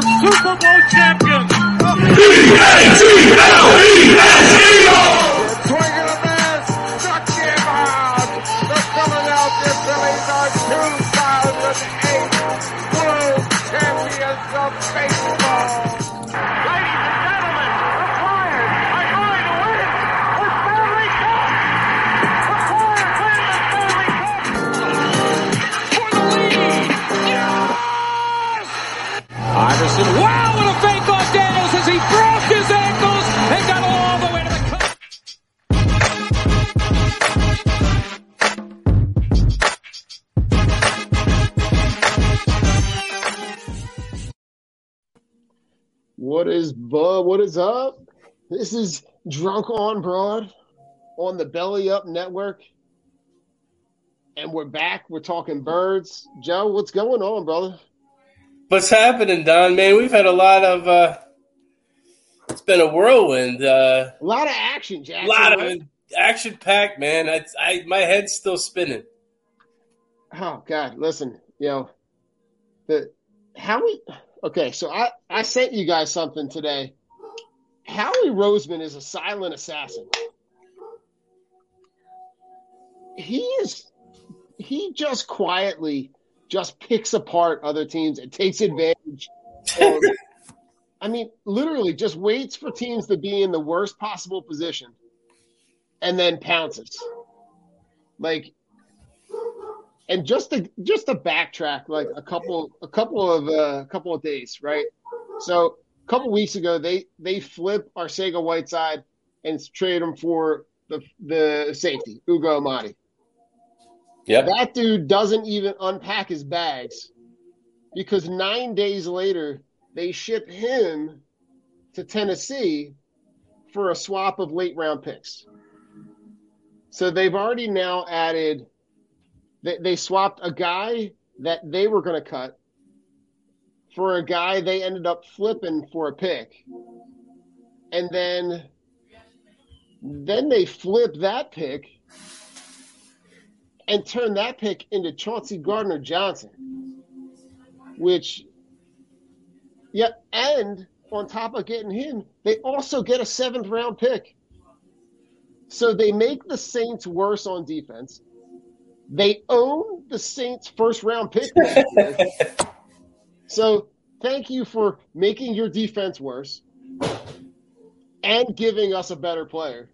Super Bowl champions. Swinging is up? This is Drunk on Broad on the Belly Up Network. And we're back. We're talking birds. Joe, what's going on, brother? What's happening, Don? Man, we've had a lot of. uh It's been a whirlwind. Uh, A lot of action, Jack. a lot of action packed, man. I, I, my head's still spinning. Oh God, listen, you know, the how we Okay, so I I sent you guys something today. Howie Roseman is a silent assassin. He is. He just quietly just picks apart other teams and takes advantage. Of, I mean, literally, just waits for teams to be in the worst possible position, and then pounces. Like and just to just to backtrack like a couple a couple of uh, a couple of days right so couple weeks ago they they flip Arcega Whiteside and trade him for the the safety Ugo Amadi. Yeah, that dude doesn't even unpack his bags because nine days later they ship him to Tennessee for a swap of late round picks. So they've already now added they, they swapped a guy that they were going to cut for a guy they ended up flipping for a pick. And then then they flip that pick and turn that pick into Chauncey Gardner Johnson, which yeah, and on top of getting him, they also get a seventh round pick. So they make the Saints worse on defense. They own the Saints' first round pick. so thank you for making your defense worse and giving us a better player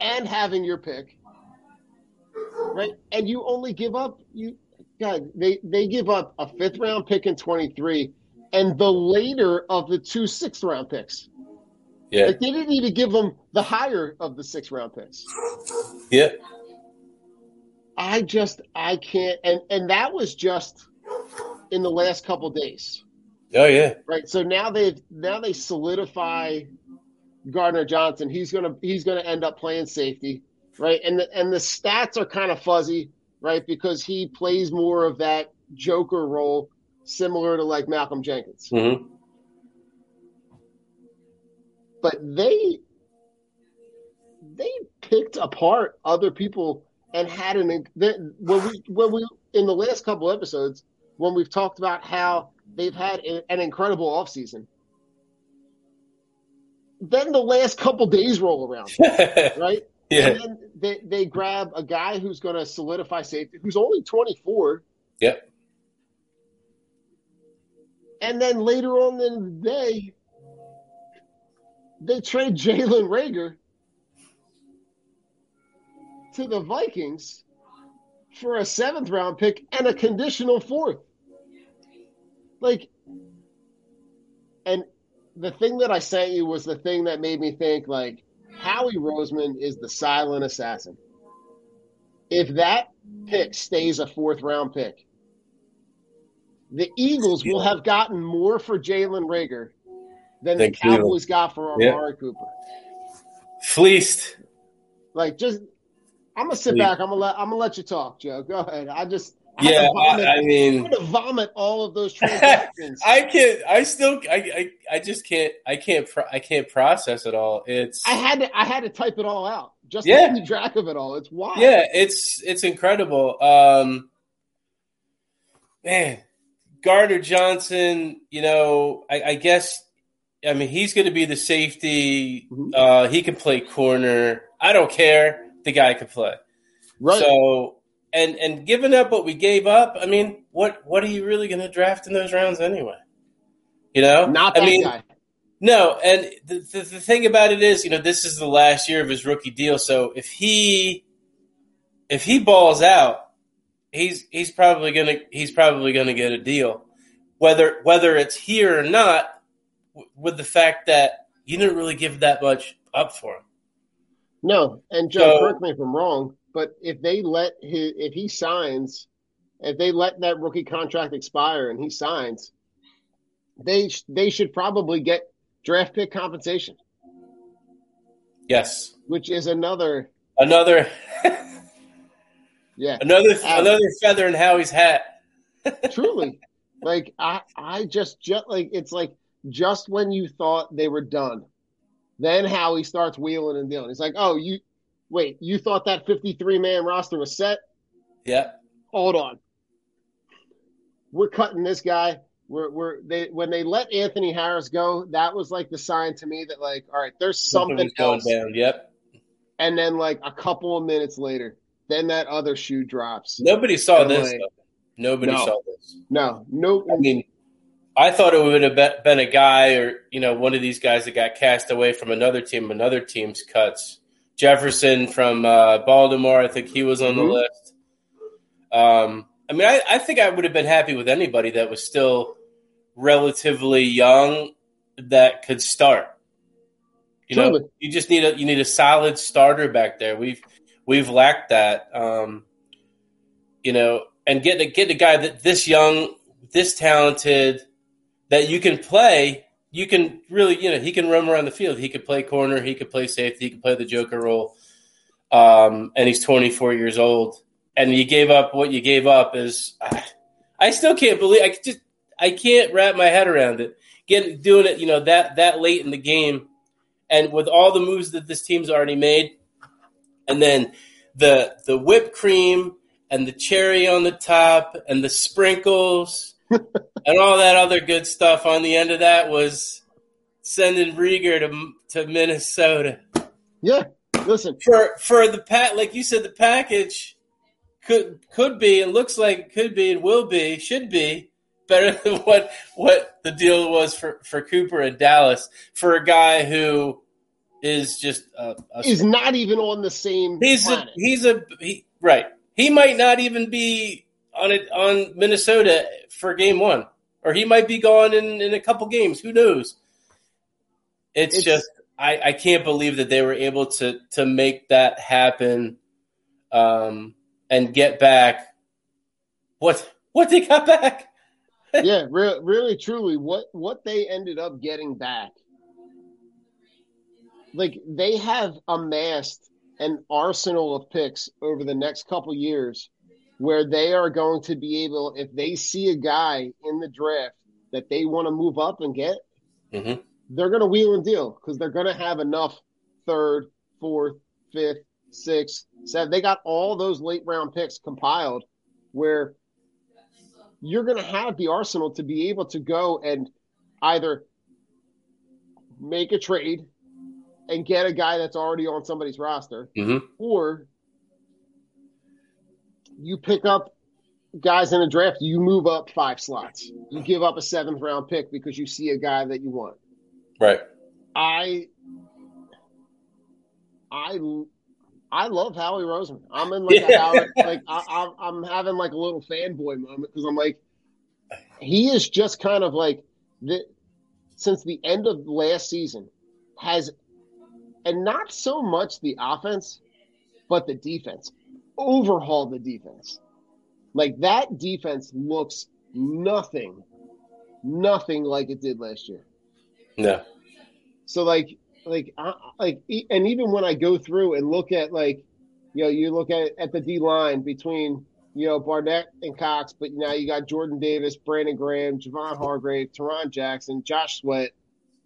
and having your pick. Right? And you only give up you God, they, they give up a fifth round pick in 23 and the later of the two sixth round picks. Yeah. Like they didn't even give them the higher of the six round picks. Yeah. I just I can't and and that was just in the last couple days. Oh yeah. Right. So now they've now they solidify Gardner Johnson. He's gonna he's gonna end up playing safety. Right. And the and the stats are kind of fuzzy, right? Because he plays more of that Joker role, similar to like Malcolm Jenkins. hmm But they they picked apart other people and had an they, when we when we in the last couple episodes when we've talked about how they've had a- an incredible offseason. Then the last couple days roll around, right? Yeah. And then they, they grab a guy who's going to solidify safety, who's only 24. Yep. And then later on in the day, they trade Jalen Reagor to the Vikings for a seventh round pick and a conditional fourth. Like, and the thing that I sent you was the thing that made me think like Howie Roseman is the silent assassin. If that pick stays a fourth round pick, the Eagles will have gotten more for Jalen Reagor than the Than Cleveland. Cowboys got for Yeah. Amari Cooper. Fleeced. Like just I'm gonna sit Please. back. I'm gonna let I'm gonna let you talk, Joe. Go ahead. I just Yeah, vomit, I, I mean, I'm gonna vomit all of those transactions. I can't. I still. I, I. I just can't. I can't. Pro, I can't process it all. It's. I had to I had to type it all out just Yeah. to keep track of it all. It's wild. Yeah, it's it's incredible. Um, man, Gardner Johnson. You know, I, I guess. I mean, he's going to be the safety. Mhm. Uh, he can play corner. I don't care. The guy can play. Right. So, and and giving up what we gave up. I mean, what what are you really going to draft in those rounds anyway? You know, Not that I mean, guy. no, and the, the the thing about it is, you know, this is the last year of his rookie deal. So if he if he balls out, he's he's probably gonna he's probably gonna get a deal, whether whether it's here or not. w- With the fact that you didn't really give that much up for him. No, and Joe, So- correct me if I'm wrong, but if they let his if he signs, if they let that rookie contract expire and he signs, they they should probably get draft pick compensation, Yes, which is another another yeah. another Um, another feather in Howie's hat. truly like i i just just like it's like just when you thought they were done then howie starts wheeling and dealing he's like oh you wait you thought that 53 man roster was set Yeah, hold on we're cutting this guy we're, we're they when they let anthony harris go that was like the sign to me that like all right there's something else down. Yep. and then like a couple of minutes later then that other shoe drops Nobody saw And, this. like. Nobody No. saw this. no no I mean, I thought it would have been a guy or you know one of these guys that got cast away from another team, another team's cuts. Jefferson from uh, Baltimore, I think he was on Mhm. the list. Um, I mean, I, I think I would have been happy with anybody that was still relatively young that could start. You know, you just need a you need a solid starter back there. We've we've lacked that. Um, you know, and getting a, getting a guy that this young, this talented, that you can play. You can really, you know, he can roam around the field. He could play corner. He could play safety. He could play the Joker role. Um, and he's 24 years old. And you gave up what you gave up is, I, I still can't believe. I just, I can't wrap my head around it. Getting doing it, you know, that that late in the game, and with all the moves that this team's already made, and then the the whipped cream and the cherry on the top and the sprinkles and all that other good stuff on the end of that was sending Reagor to to Minnesota. Yeah listen. For for the pat like you said the package could could be and looks like it could be and will be should be better than what what the deal was for for Cooper in Dallas for a guy who is just a, a is not even on the same He's a he's a he, right. He might not even be on it on Minnesota for game one, or he might be gone in in a couple games. Who knows? It's, It's- just I, I can't believe that they were able to to make that happen um, and get back what what they got back. yeah, re- really, truly, what what they ended up getting back, like they have amassed an arsenal of picks over the next couple years, where they are going to be able, if they see a guy in the draft that they want to move up and get, Mhm. they're going to wheel and deal because they're going to have enough third, fourth, fifth, sixth, seventh. They got all those late round picks compiled where you're going to have the arsenal to be able to go and either make a trade and get a guy that's already on somebody's roster, Mhm. or you pick up guys in a draft, you move up five slots. You give up a seventh round pick because you see a guy that you want. Right. I I I love Howie Roseman. I'm in like Yeah. Howie, like I, I'm I'm having like a little fanboy moment because I'm like he is just kind of like the since the end of last season has and not so much the offense but the defense overhauled the defense like that defense looks nothing nothing like it did last year Yeah. so like, like, I, like, and even when I go through and look at like, you know, you look at at the D line between you know Barnett and Cox, but now you got Jordan Davis, Brandon Graham, Javon Hargrave, Tarron Jackson, Josh Sweat,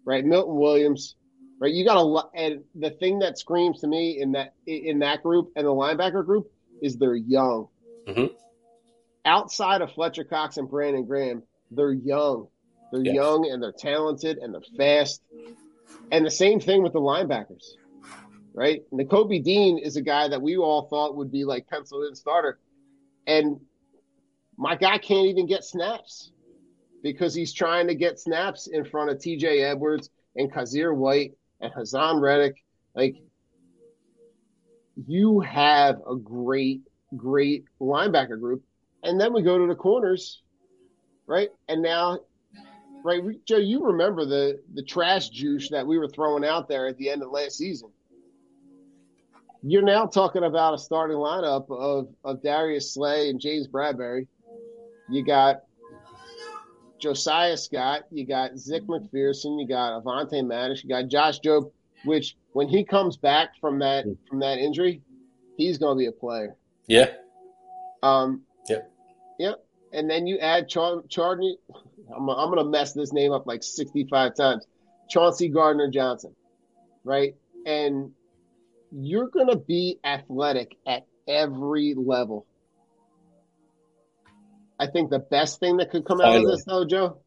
right, Milton Williams, right. You got a lot, and the thing that screams to me in that in that group and the linebacker group is they're young. Mhm. Outside of Fletcher Cox and Brandon Graham, they're young. They're Yes. young and they're talented and they're fast. And the same thing with the linebackers, right? Nakobe Dean is a guy that we all thought would be like penciled in starter. And my guy can't even get snaps because he's trying to get snaps in front of TJ Edwards and Kyzir White and Haason Reddick. Like, you have a great, great linebacker group. And then we go to the corners, right? And now right, Joe, you remember the the trash juice that we were throwing out there at the end of last season. You're now talking about a starting lineup of of Darius Slay and James Bradberry. You got Josiah Scott, you got Zech McPhearson, you got Avonte Maddox, you got Josh Jobe, which when he comes back from that from that injury, he's going to be a player. Yeah. Um, Yep. Yep. And then you add Char-. I'm, I'm going to mess this name up like 65 times. Chauncey Gardner Johnson, right? And you're going to be athletic at every level. I think the best thing that could come out of this, though, Joe,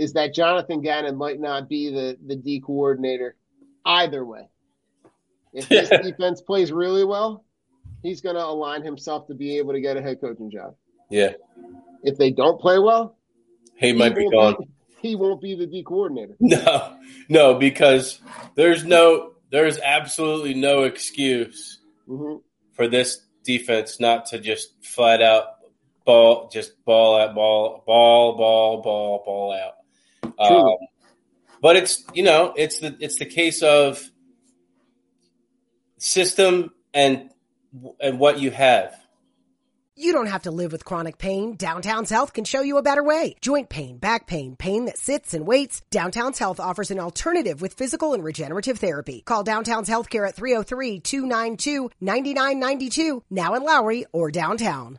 is that Jonathan Gannon might not be the, the D coordinator either way. If this defense plays really well, he's going to align himself to be able to get a head coaching job. Yeah. If they don't play well, He might be won't gone. he won't be the D coordinator. No, no, because there's no, there's absolutely no excuse hmm for this defense not to just flat out ball, just ball out, ball, ball, ball, ball, ball out. Truly. Um, but it's you know it's the it's the case of system and and what you have. You don't have to live with chronic pain. Downtown's Health can show you a better way. Joint pain, back pain, pain that sits and waits. Downtown's Health offers an alternative with physical and regenerative therapy. Call Downtown's Healthcare at 303-292-9992, now in Lowry or downtown.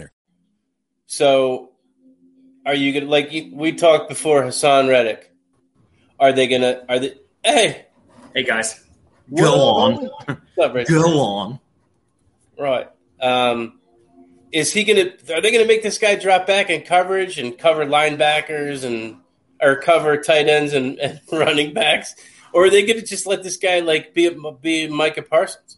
So, are you gonna like you- we talked before Haason Reddick? Are they gonna? Are they? Hey, Hey guys, go up, on, What's up, go on. Right. Um, is he gonna? Are they gonna make this guy drop back in coverage and cover linebackers and or cover tight ends and, and running backs? or are they going to just let this guy like be be Micah Parsons?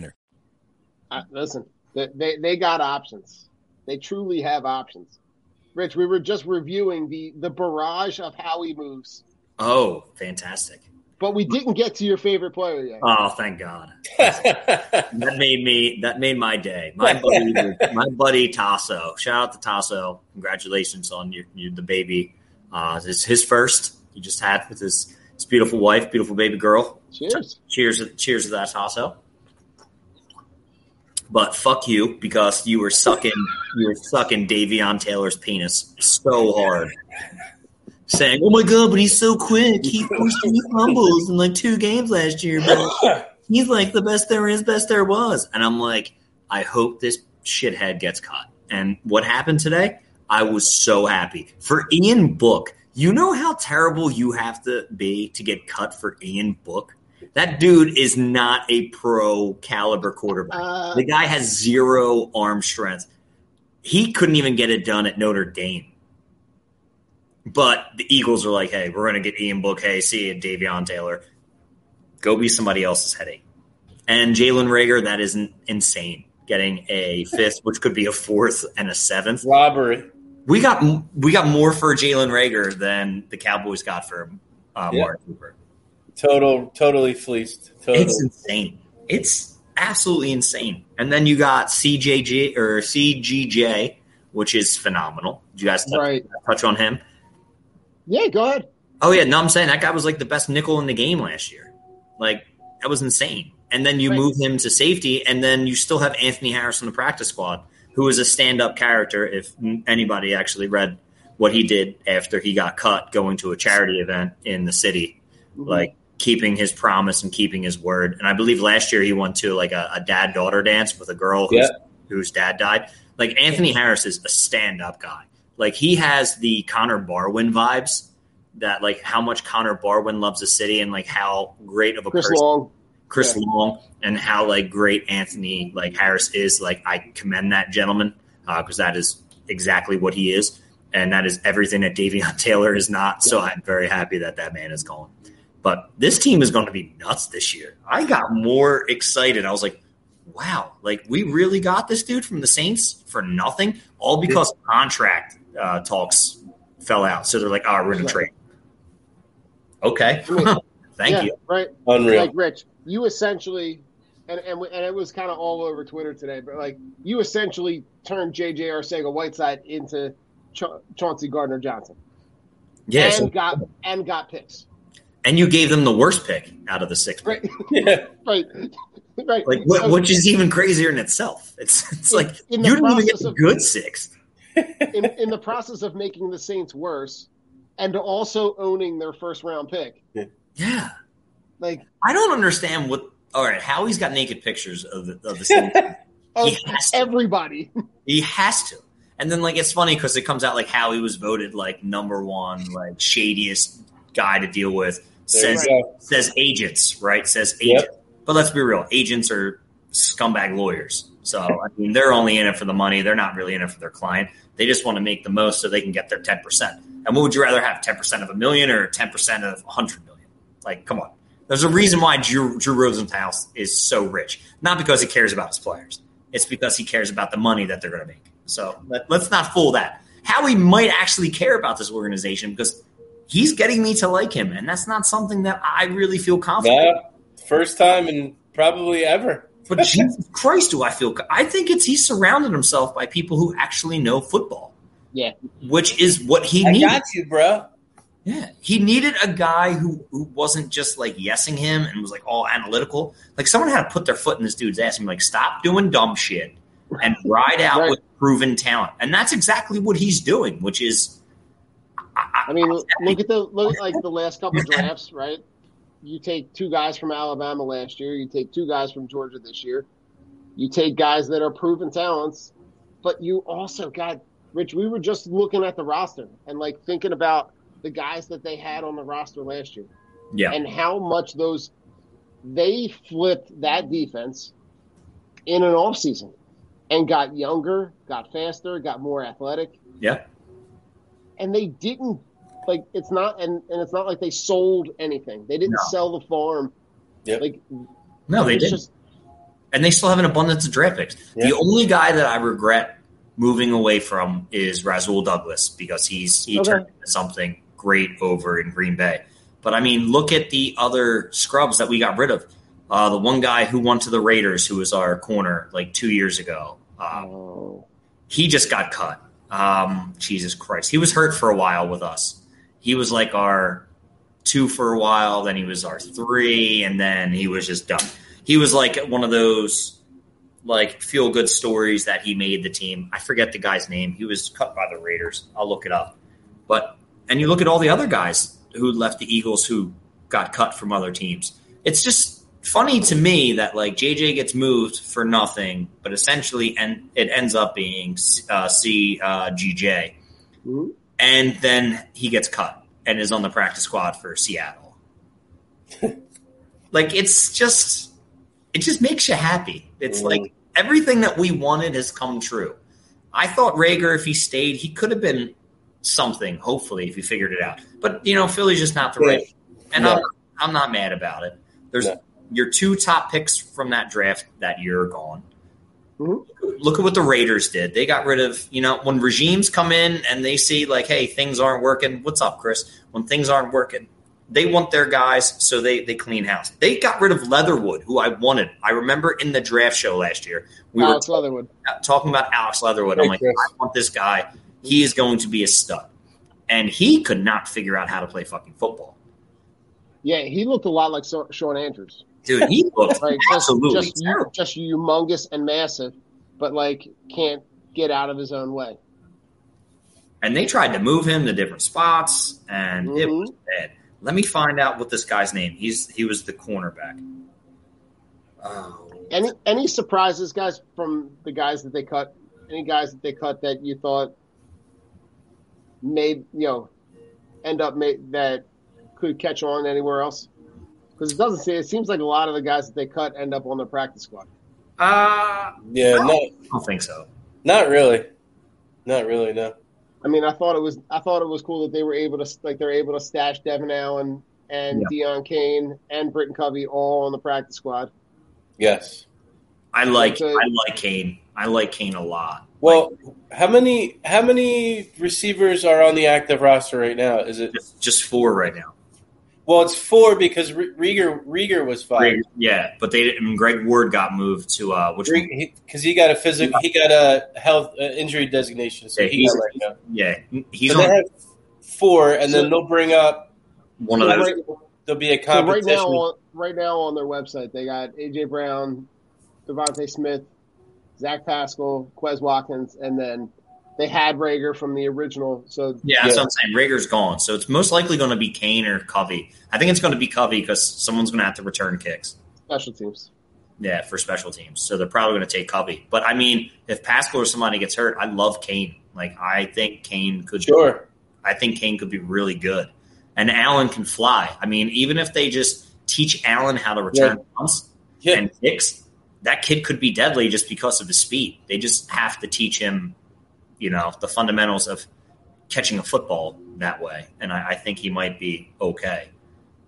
Uh, listen, they, they they got options. They truly have options. Rich, we were just reviewing the the barrage of Howie moves, Oh, fantastic. but we didn't get to your favorite player yet. Oh, thank God. that made me that made my day. My buddy my buddy Tasso. Shout out to Tasso. Congratulations on your, your the baby. Uh it's his first he just had with his his beautiful wife, beautiful baby girl. Cheers. Cheers cheers to that Tasso. But fuck you because you were sucking you were sucking Davion Taylor's penis so hard. Saying, Oh my god, but he's so quick. He forced two fumbles in like two games last year, but he's like the best there is, best there was. And I'm like, I hope this shithead gets cut. And what happened today? I was so happy. For Ian Book, you know how terrible you have to be to get cut for Ian Book? That dude is not a pro caliber quarterback. Uh, the guy has zero arm strength. He couldn't even get it done at Notre Dame. But the Eagles are like, hey, we're going to get Ian Book. Hey, see you, Davion Taylor. Go be somebody else's headache. And Jalen Reagor, that is insane. Getting a fifth, which could be a fourth and a seventh. Robbery. We got we got more for Jalen Reagor than the Cowboys got for uh, Yeah. Mark Cooper. Total, totally fleeced. Totally. It's insane. It's absolutely insane. And then you got CJG or CGJ, which is phenomenal. Did you guys touch, Right. touch on him? Yeah, go ahead. Oh yeah, no, I'm saying that guy was like the best nickel in the game last year. Like that was insane. And then you Right. move him to safety, and then you still have Anthony Harris on the practice squad, who is a stand-up character. If anybody actually read what he did after he got cut, going to a charity event in the city, like keeping his promise and keeping his word. And I believe last year he went to like a, a dad-daughter dance with a girl whose, Yeah. whose dad died. Like Anthony Harris is a stand-up guy. Like he has the Connor Barwin vibes that like how much Connor Barwin loves the city and like how great of a Chris person Long. Chris Yeah. Long and how like great Anthony like Harris is. Like I commend that gentleman uh, because that is exactly what he is, and that is everything that Davion Taylor is not. So I'm very happy that that man is gone. But this team is going to be nuts this year. I got more excited. I was like, wow, like we really got this dude from the Saints for nothing, all because contract uh, talks fell out. So they're like, oh, we're going to trade. Okay. Thank yeah, you. Right. Unreal. Like Rich, you essentially, and and, and it was kind of all over Twitter today, but like you essentially turned J.J. Arcega Whiteside into Cha- Chauncey Gardner Johnson, Yeah. and got and got picks. And you gave them the worst pick out of the six. Right. Yeah. right. Right. Like, what, which is even crazier in itself. It's it's like in you didn't even get process the of- good sixth. in, in the process of making the Saints worse, and also owning their first round pick. Yeah, Like, I don't understand what. All right, Howie's got naked pictures of the of the same. of He has to. everybody. he has to. And then like it's funny because it comes out like Howie was voted like number one, like shadiest guy to deal with. There Says says agents, right? Says Yep. agents. But let's be real, agents are scumbag lawyers. So I mean, they're only in it for the money. They're not really in it for their client. They just want to make the most so they can get their ten percent. And what would you rather have, ten percent of a million or ten percent of a hundred million? Like, come on. There's a reason why Drew, Drew Rosenthal is so rich. Not because he cares about his players. It's because he cares about the money that they're going to make. So let, let's not fool that. Howie might actually care about this organization because he's getting me to like him, and that's not something that I really feel confident. Yeah. First time and probably ever. But Jesus Christ, do I feel? I think it's he's surrounded himself by people who actually know football, Yeah. which is what he I needs. got you, bro. Yeah, he needed a guy who, who wasn't just like yesing him and was like all analytical. Like someone had to put their foot in this dude's ass and be like, stop doing dumb shit and ride out Right. with proven talent. And that's exactly what he's doing, which is I mean, look at the look at like the last couple drafts, right? You take two guys from Alabama last year. You take two guys from Georgia this year. You take guys that are proven talents, but you also got Rich. We were just looking at the roster and like thinking about the guys that they had on the roster last year yeah, and how much those they flipped that defense in an offseason and got younger, got faster, got more athletic yeah. and they didn't like it's not and, and it's not like they sold anything. They didn't No. sell the farm. Yep. Like No, they didn't. just and they still have an abundance of draft picks. Yeah. The only guy that I regret moving away from is Rasul Douglas because he's he Okay. turned into something great over in Green Bay. But I mean, look at the other scrubs that we got rid of. Uh, the one guy who went to the Raiders, who was our corner like two years ago, um, oh, he just got cut. Um, Jesus Christ, he was hurt for a while with us. He was like our two for a while, then he was our three, and then he was just done. He was like one of those like feel good stories that he made the team. I forget the guy's name. He was cut by the Raiders. I'll look it up. But and you look at all the other guys who left the Eagles who got cut from other teams. It's just funny to me that like JJ gets moved for nothing, but essentially and it ends up being uh, C uh, mhm. And then he gets cut and is on the practice squad for Seattle. like it's just it just makes you happy. It's Mhm. like everything that we wanted has come true. I thought Reagor, if he stayed, he could have been something. Hopefully, if he figured it out. But you know, Philly's just not the Yeah. right. And No. I'm, I'm not mad about it. There's No. your two top picks from that draft that year are gone. Mhm. Look at what the Raiders did. They got rid of, you know, when regimes come in and they see like, hey, things aren't working. What's up, Chris? When things aren't working, they want their guys, so they they clean house. They got rid of Leatherwood, who I wanted. I remember in the draft show last year, we Alex were Leatherwood. talking about Alex Leatherwood. I'm like, Chris. I want this guy. He is going to be a stud. And he could not figure out how to play fucking football. Yeah, he looked a lot like Sean Andrews. Dude, he looked Like absolutely just, terrible. just humongous and massive, but like can't get out of his own way. And they tried to move him to different spots, and it Mhm. was bad. Let me find out what this guy's name. He's he was the cornerback. Oh, Any any surprises, guys, from the guys that they cut? Any guys that they cut that you thought may you know end up may, that could catch on anywhere else? Because it doesn't say. It seems like a lot of the guys that they cut end up on the practice squad. uh, Yeah, no, I don't think so. not really. Not really, no. I mean, I thought it was I thought it was cool that they were able to like they're able to stash Devin Allen and Deon Cain and Britton Covey all on the practice squad. Yes. I like Okay. I like Cain. I like Cain a lot. Well, how many how many receivers are on the active roster right now? Is it Just, just four right now. Well? It's four because Re- Reagor Reagor was five Greg, yeah, but they didn't. Greg Ward got moved to uh, which because he, got a physical he got a health uh, injury designation, so Yeah, he he's- got right now. Yeah, he's So they on have four, and So- then they'll bring up one of So those. right, there'll be a so right now, on, right now on their website, they got AJ Brown, DeVonta Smith, Zach Pascal, Quez Watkins, and then they had Reagor from the original. So Yeah, that's Yeah. what I'm saying. Reagor's gone, so it's most likely going to be Cain or Covey. I think it's going to be Covey because someone's going to have to return kicks. special teams. Yeah, for special teams, so they're probably going to take Covey. But I mean, if Pascal or somebody gets hurt, I love Cain. Like I think Cain could. Sure. I think Cain could be really good, and Allen can fly. I mean, even if they just teach Allen how to return punts Yeah. and kicks, that kid could be deadly just because of his speed. They just have to teach him, you know, the fundamentals of catching a football that way, and I, I think he might be okay.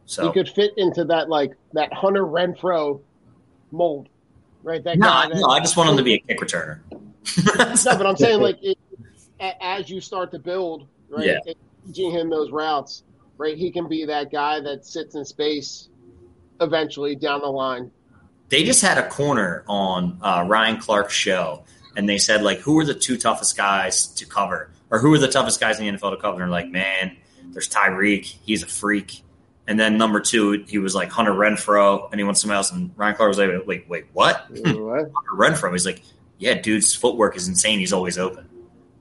So He could fit into that like that Hunter Renfrow mold, right? That no, guy. I- that- no, I just want him to be a kick returner. No, but I'm saying like it, as you start to build, right? Yeah. Teaching him those routes, right? He can be that guy that sits in space eventually down the line. they just had a corner on uh, Ryan Clark's show, and they said like, who are the two toughest guys to cover, or who are the toughest guys in the NFL to cover? And they're like, man, There's Tyreek. He's a freak. And then number two, he was like Hunter Renfrow, and he went somewhere else. And Ryan Clark was like, wait, wait, what? What? Hunter Renfrow. He's like, yeah, dude's footwork is insane. He's always open,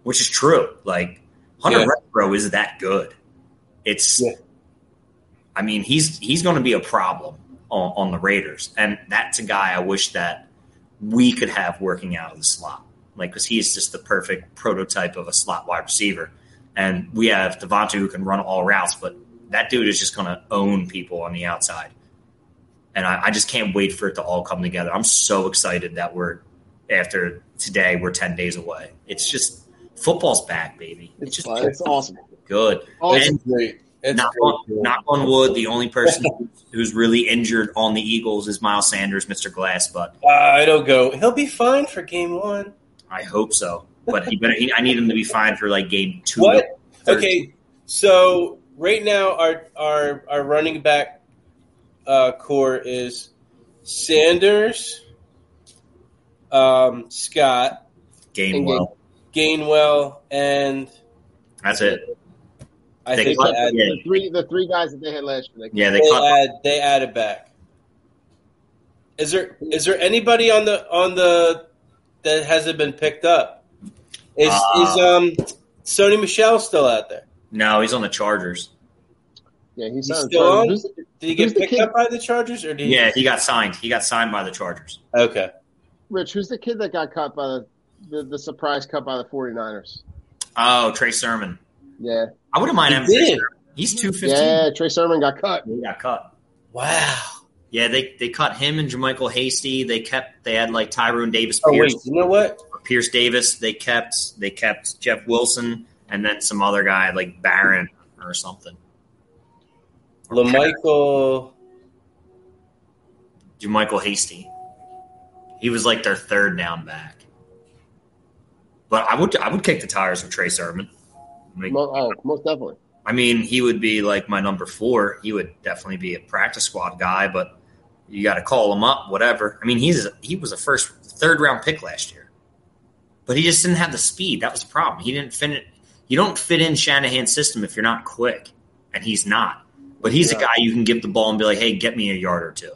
which is true. Like Hunter Yeah. Renfrow is that good. It's, Yeah. I mean, he's he's going to be a problem on, on the Raiders, and that's a guy I wish that we could have working out of the slot, like because he's just the perfect prototype of a slot wide receiver. And we have DeVonta who can run all routes, but that dude is just going to own people on the outside. And I, I just can't wait for it to all come together. I'm so excited that we're after today, we're 10 days away. It's just football's back, baby. It's, It's, just it's awesome. good. Awesome. And Great. It's knock, on, knock on wood, the only person who's really injured on the Eagles is Miles Sanders, Mr. Glass, but Uh, I don't go. He'll be fine for game one. I hope so. But he better, he, I need him to be fine for like game two. What? Okay, so right now our our our running back uh, core is Sanders, um, Scott, Gainwell. Gainwell, and That's it. I They think they, add. The three, the three guys that they had last year. They Yeah, they they cut. add they added back. Is there is there anybody on the on the that hasn't been picked up? Is Uh, is um Sony Michel still out there? No, he's on the Chargers. yeah, he's, He's not still on? Who's- Did he get picked up by the Chargers or did he? Yeah, he got signed. He got signed by the Chargers. Okay. Rich, who's the kid that got cut by the the, the surprise cut by the 49ers? Oh, Trey Sermon. Yeah, I wouldn't mind He having Trey did. He's two fifteen. yeah. Trey Sermon got cut. He got cut. Wow. Yeah, they they cut him and JaMycal Hasty. They kept they had like Tyrone Davis Oh Pierce. wait, you know what? Pierce Davis. They kept they kept Jeff Wilson and then some other guy like Barron or something. Lamichael. JaMycal Hasty. He was like their third down back. But I would I would kick the tires with Trey Sermon. Like, oh, most definitely. I mean, he would be like my number four. He would definitely be a practice squad guy, but you got to call him up, whatever. I mean, he's he was a first third round pick last year, but he just didn't have the speed. That was the problem. He didn't fit. You don't fit in Shanahan's system if you're not quick, and he's not. But he's a guy you can give the ball and be like, "Hey, get me a yard or two.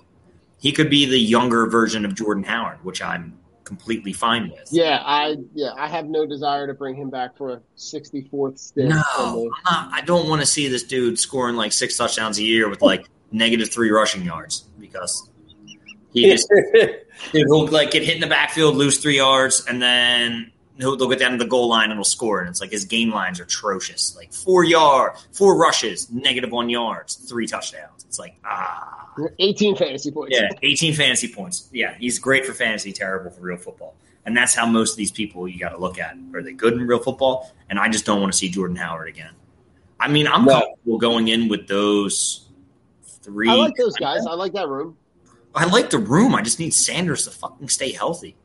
He could be the younger version of Jordan Howard, which I'm completely fine with. Yeah, I yeah I have no desire to bring him back for a 64th stint. No, the- not, I don't want to see this dude scoring like six touchdowns a year with like negative three rushing yards because he just dude, he'll like get hit in the backfield, lose three yards, and then he'll, they'll get down to the goal line and he'll score. And it's like his game lines are atrocious, like four yard, four rushes, negative one yards, three touchdowns. It's like ah. 18 fantasy points. Yeah, 18 fantasy points. Yeah, he's great for fantasy, terrible for real football. And that's how most of these people you got to look at. Are they good in real football? And I just don't want to see Jordan Howard again. I mean, I'm No. comfortable going in with those three. I like those guys. I like that room. I like the room. I just need Sanders to fucking stay healthy.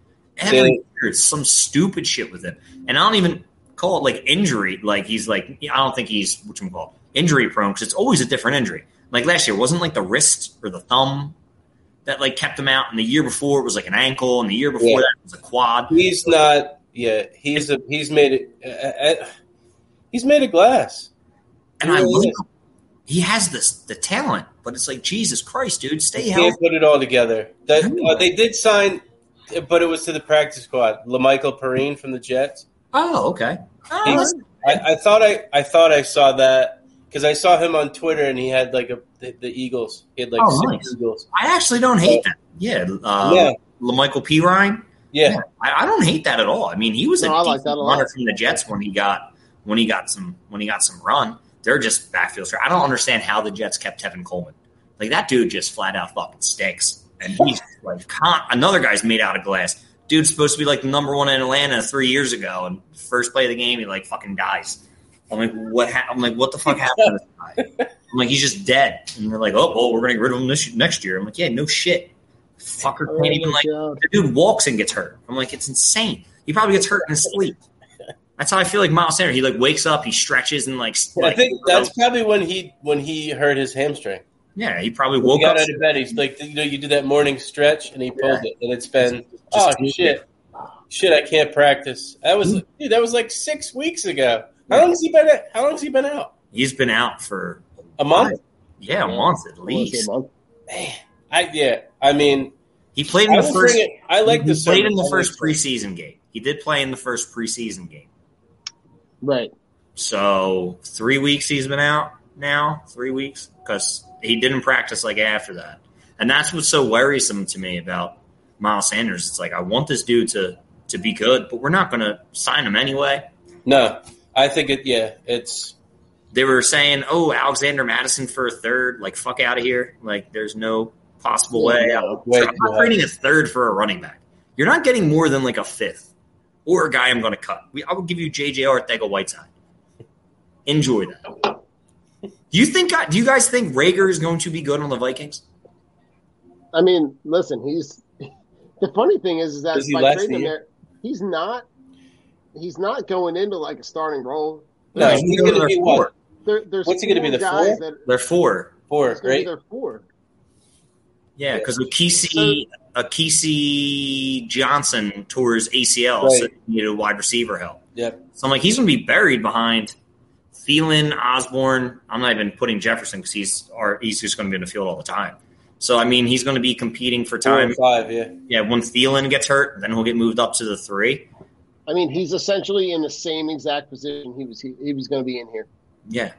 Every year, it's some stupid shit with him. And I don't even call it like injury. Like he's like, I don't think he's, what you call injury prone because it's always a different injury. Like last year, wasn't like the wrist or the thumb that like kept him out. And the year before it was like an ankle. And the year before Yeah. that it was a quad. He's not. Yeah, he's a. He's made it. Uh, uh, he's made of glass. And I Yeah. like him. He has this the talent, but it's like Jesus Christ, dude, stay He healthy. can't put it all together. That uh, they did sign, but it was to the practice squad. La'Mical Perine from the Jets. Oh, okay. Oh, I, I thought I, I thought I saw that because I saw him on Twitter and he had like a the, the Eagles. He had like Oh, six nice. Eagles. I actually don't hate that. Yeah, uh, Yeah. Lamichael P. Ryan. Yeah, I, I don't hate that at all. I mean, he was a No, I like that a lot. runner from the Jets when he got when he got some when he got some run. They're just backfield. I don't understand how the Jets kept Tevin Coleman. Like that dude just flat out fucking stinks, and he's like con- another guy's made out of glass. Dude's supposed to be like the number one in Atlanta three years ago, and first play of the game he like fucking dies. I'm like, what? Ha- I'm like, what the fuck happened to this guy? I'm like, he's just dead, and they're like, oh, well, we're gonna get rid of him this next year. I'm like, yeah, no shit. Fucker Oh, can't even like God. the dude walks and gets hurt. I'm like, it's insane. He probably gets hurt in his sleep. That's how I feel like Miles Sanders. He like wakes up, he stretches and like, I like think that's probably when he when he hurt his hamstring. Yeah, he probably He woke got up. out of bed. He's like, you know, you do that morning stretch, and he pulled it, and it's been oh Just- shit, shit. I can't practice. That was hmm. dude. That was like six weeks ago. How long has he been? How long has he been out? He's been out for A month? Yeah, a month at least. say a month. I yeah. I mean, He played in I the first. it- I like he the played in the first preseason game. He did play in the first preseason game. Right. So three weeks he's been out now. Three weeks because he didn't practice like after that, and that's what's so worrisome to me about Miles Sanders. It's like I want this dude to to be good, but we're not going to sign him anyway. no. I think it. Yeah, it's They were saying, "Oh, Alexander Mattison for a third. Like fuck out of here. Like there's no possible way. Yeah, I'm way not trading a third for a running back. You're not getting more than like a fifth or a guy I'm going to cut. We, I will give you JJ Arcega-Whiteside. Enjoy that. Do you think? Do you guys think Reagor is going to be good on the Vikings? I mean, listen, he's the funny thing is, is that he by trading him there, he's not he's not going into like a starting role. no. He's He's going going to to be four. what There, there's What's he gonna be, the four? that They're four. four? he's gonna be Right? their four. Yeah, because Akisi Akisi Johnson tore his ACL, so Right. he needed a wide receiver help. Yep. So I'm like, he's going to be buried behind Thielen, Osborn. I'm not even putting Jefferson because he's or he's just going to be in the field all the time. So I mean, he's going to be competing for time. five. Yeah. Yeah, when Thielen gets hurt, then he'll get moved up to the three. I mean, he's essentially in the same exact position he was he, he was going to be in here. Yeah.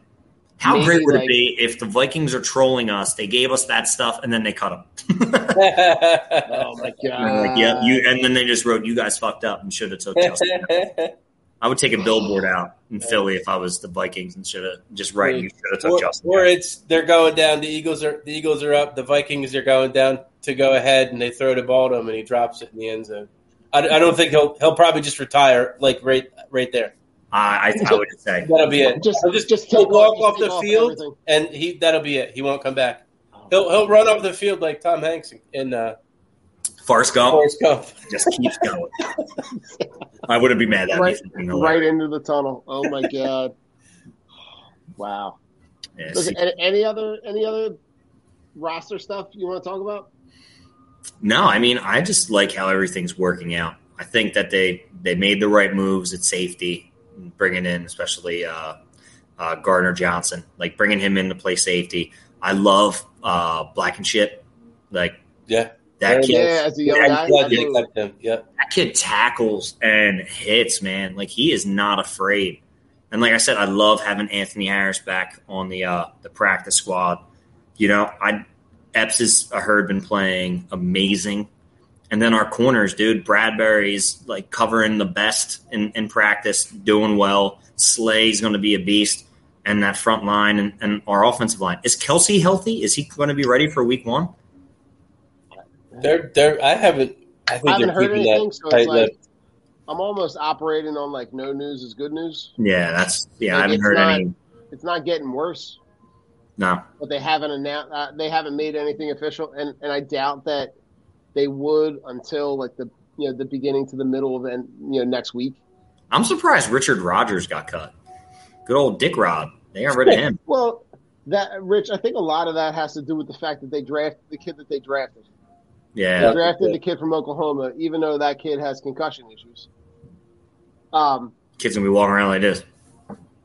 How Maybe, great would like- it be if the Vikings are trolling us? They gave us that stuff and then they cut him. Oh my god! like, yeah, you, and then they just wrote, "You guys fucked up and should have took Justin." I would take a billboard out in Philly if I was the Vikings and should have just write, "You should have took or, Justin." or it's they're going down. The Eagles are the Eagles are up. The Vikings are going down to go ahead, and they throw the ball to him, and he drops it in the end zone. I, I don't think he'll he'll probably just retire like right right there. I, I, I would say That'll be it. Just- he'll just, just he'll walk off- off the off field, everything. and he that'll be it. He won't come back. He'll he'll run off the field like Tom Hanks in uh, Forrest Gump Forrest Gump. just keeps going. I wouldn't be mad at right, me. right into the tunnel. Oh my god! Wow. Yeah, Listen, any, any other any other roster stuff you want to talk about? no, I mean, I just like how everything's working out. I think that they they made the right moves at safety, bringing in especially uh, uh, Gardner Johnson, like bringing him in to play safety. I love uh, Blankenship, like Yeah, that kid. Yeah, as a young Yeah, guy. glad they absolutely. him. Yeah, that kid tackles and hits, man. Like he is not afraid. And like I said, I love having Anthony Harris back on the uh, the practice squad. You know, I Epps has I heard been playing amazing. And then our corners, dude, Bradberry's like covering the best in, in practice, doing well. Slay's going to be a beast, and that front line and, and our offensive line. Is Kelce healthy? Is he going to be ready for week one? They're they're. I haven't. I think I haven't they're heard anything, that so it's like lip. I'm almost operating on like no news is good news. Yeah, that's yeah. I haven't it's heard not- any. It's not getting worse, No, but they haven't announced. Uh, they haven't made anything official, and and I doubt that they would until like the you know the beginning to the middle of the, you know next week. I'm surprised Richard Rodgers got cut. Good old Dick Rod. They got rid of him. Well, that Rich, I think a lot of that has to do with the fact that they drafted the kid that they drafted. They Yeah. drafted the kid from Oklahoma, even though that kid has concussion issues. Um, Kid's gonna be walking around like this,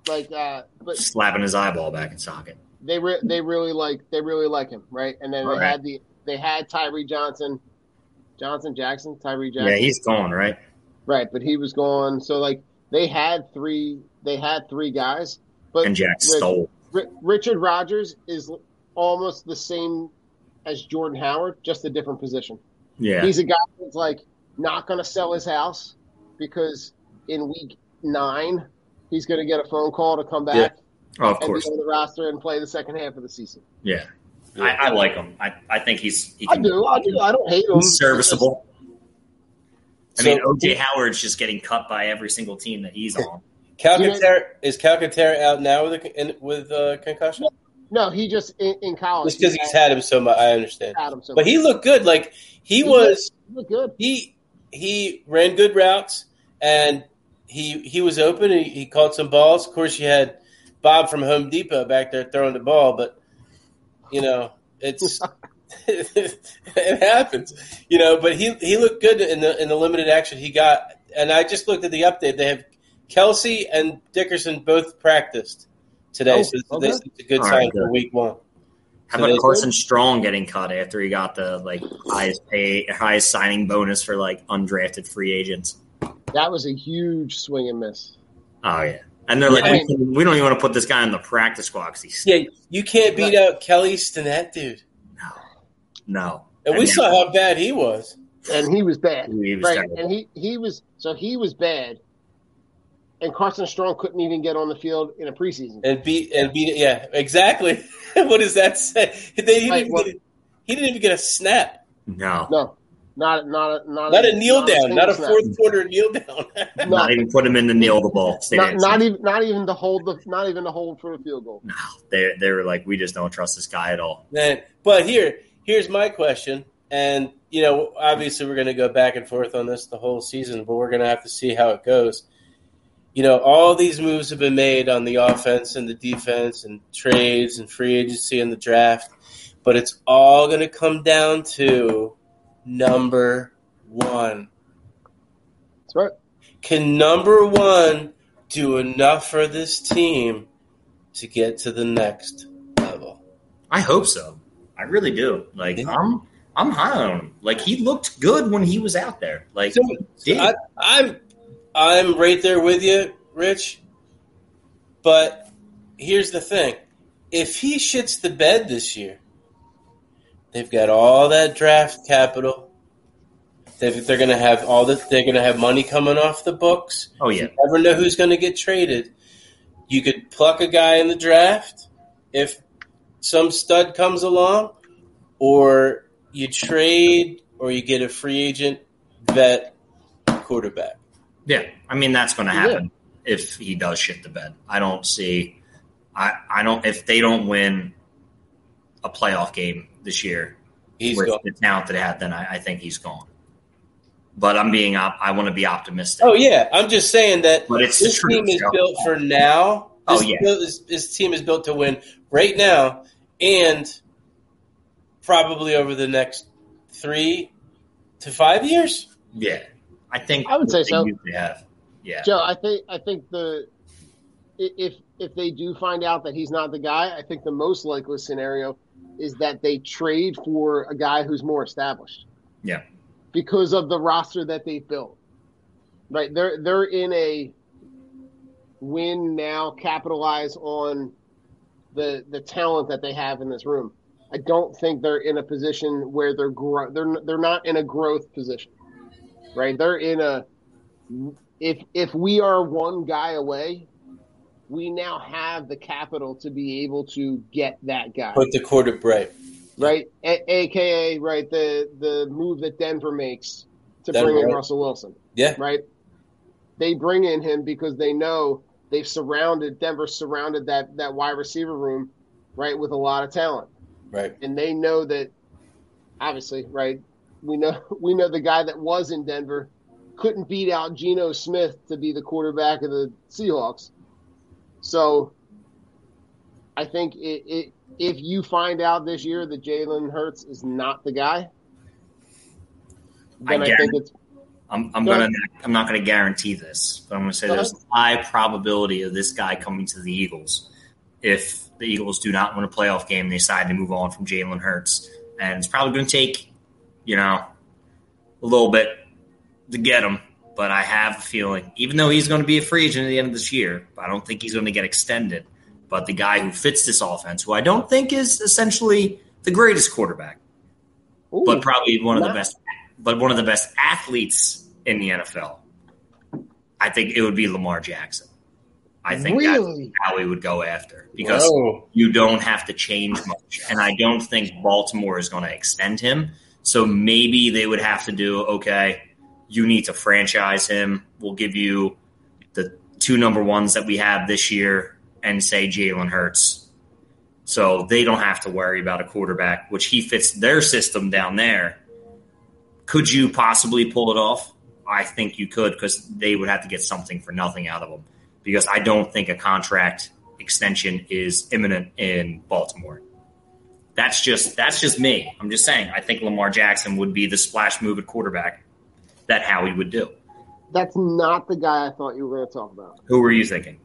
like, uh, but slapping his eyeball back in socket. they re- they really like they really like him, right? And then Right. they had the they had Tyree Johnson, Johnson Jackson, Tyree Jackson, Yeah, he's gone, right? right? But he was gone, so like they had three they had three guys, but And Jack Rich- Stoll. Ri- Richard Rodgers is almost the same as Jordan Howard, just a different position. Yeah. He's a guy that's like not going to sell his house because in week nine he's going to get a phone call to come back Oh, of and course. be on the roster and play the second half of the season. Yeah. I, I like him. I, I think he's he I can do, I do, I don't hate him. Serviceable. I So- mean, OJ Howard's just getting cut by every single team that he's on. Calcaterra is Calcaterra out now with a, in, with uh, concussion? No, he just in, in college. Just because he's had him so much, I understand. had him so But he looked good. Like he He was, looked good. he he ran good routes and he he was open. And he, he caught some balls. Of course, you had Bob from Home Depot back there throwing the ball, but you know it's it happens, you know. But he he looked good in the in the limited action he got. And I just looked at the update. They have Kelce and Dickerson both practiced today. Oh, so okay. this is a good All sign right, for good. week one. How So about they- Carson Strong getting cut after he got the like highest pay, highest signing bonus for like undrafted free agents? That was a huge swing and miss. Oh yeah, and they're like, Yeah. we, we don't even want to put this guy on the practice squad 'cause he's Yeah, you can't beat out Kelly Stinnett, dude. no. No. And we And saw how bad he was. And he was bad. He was right. terrible. And he, he was so he was bad. And Carson Strong couldn't even get on the field in a preseason. And beat and beat yeah, exactly. what does that say? They didn't Right, well- get he didn't even get a snap. No, No. Not not a not, Not a kneel down, single not a snap. fourth quarter kneel down. No. not even put him in the kneel the ball. Stay Not, not even not even to hold the not even to hold for a field goal. No, they they were like, we just don't trust this guy at all. Man, but here, here's my question, and you know, obviously we're going to go back and forth on this the whole season, but we're going to have to see how it goes. You know, all these moves have been made on the offense and the defense, and trades and free agency and the draft, but it's all going to come down to number one. That's right. Can number one do enough for this team to get to the next level? I hope so. I really do. Like I'm I'm high on him. Like he looked good when he was out there. Like So, he did. I, I'm I'm right there with you, Rich. But here's the thing: if he shits the bed this year, they've got all that draft capital. They've, they're going to have all the They're going to have money coming off the books. oh yeah. You never know who's going to get traded. You could pluck a guy in the draft if some stud comes along, or you trade, or you get a free agent vet quarterback. Yeah. I mean that's gonna happen if he does shit the bed. I don't see I, I don't if they don't win a playoff game this year He's with gone. the talent that they have, then I, I think he's gone. But I'm being op- I want to be optimistic. Oh yeah, I'm just saying that But it's this truth, team is Joe. built for now. Oh, yeah. build- this, this team is built to win right now, and probably over the next three to five years. Yeah. I think I would say so. have. Yeah. Joe, I think I think the if if they do find out that he's not the guy, I think the most likely scenario is that they trade for a guy who's more established Yeah. because of the roster that they've built. Right? They're they're in a win now, capitalize on the the talent that they have in this room. I don't think they're in a position where they're gro- they're they're not in a growth position. Right? They're in a if if we are one guy away, we now have the capital to be able to get that guy. Put the quarter right. right? A- AKA right the the move that Denver makes to Denver, bring in right. Russell Wilson, Yeah, right? They bring in him because they know they've surrounded Denver surrounded that that wide receiver room, right, with a lot of talent, right. and they know that obviously, right? We know we know the guy that was in Denver couldn't beat out Geno Smith to be the quarterback of the Seahawks. So I think it, it, if you find out this year that Jalen Hurts is not the guy, then I, I think it's I'm, I'm Go gonna ahead. I'm not gonna guarantee this, but I'm gonna say Go there's a high probability of this guy coming to the Eagles if the Eagles do not win a playoff game. They decide to move on from Jalen Hurts, and it's probably going to take you know a little bit to get him. But I have a feeling, even though he's going to be a free agent at the end of this year, I don't think he's going to get extended. But the guy who fits this offense, who I don't think is essentially the greatest quarterback, ooh, but probably one of the best, but one of the best athletes in the NFL. I think it would be Lamar Jackson. I think Really? that's how we would go after because Whoa. you don't have to change much, and I don't think Baltimore is going to extend him. So maybe they would have to do okay. You need to franchise him. We'll give you the two number ones that we have this year, and say Jalen Hurts. So they don't have to worry about a quarterback, which he fits their system down there. Could you possibly pull it off? I think you could because they would have to get something for nothing out of him. Because I don't think a contract extension is imminent in Baltimore. That's just that's just me. I'm just saying. I think Lamar Jackson would be the splash move at quarterback that Howie would do. That's not the guy I thought you were going to talk about. Who were you thinking?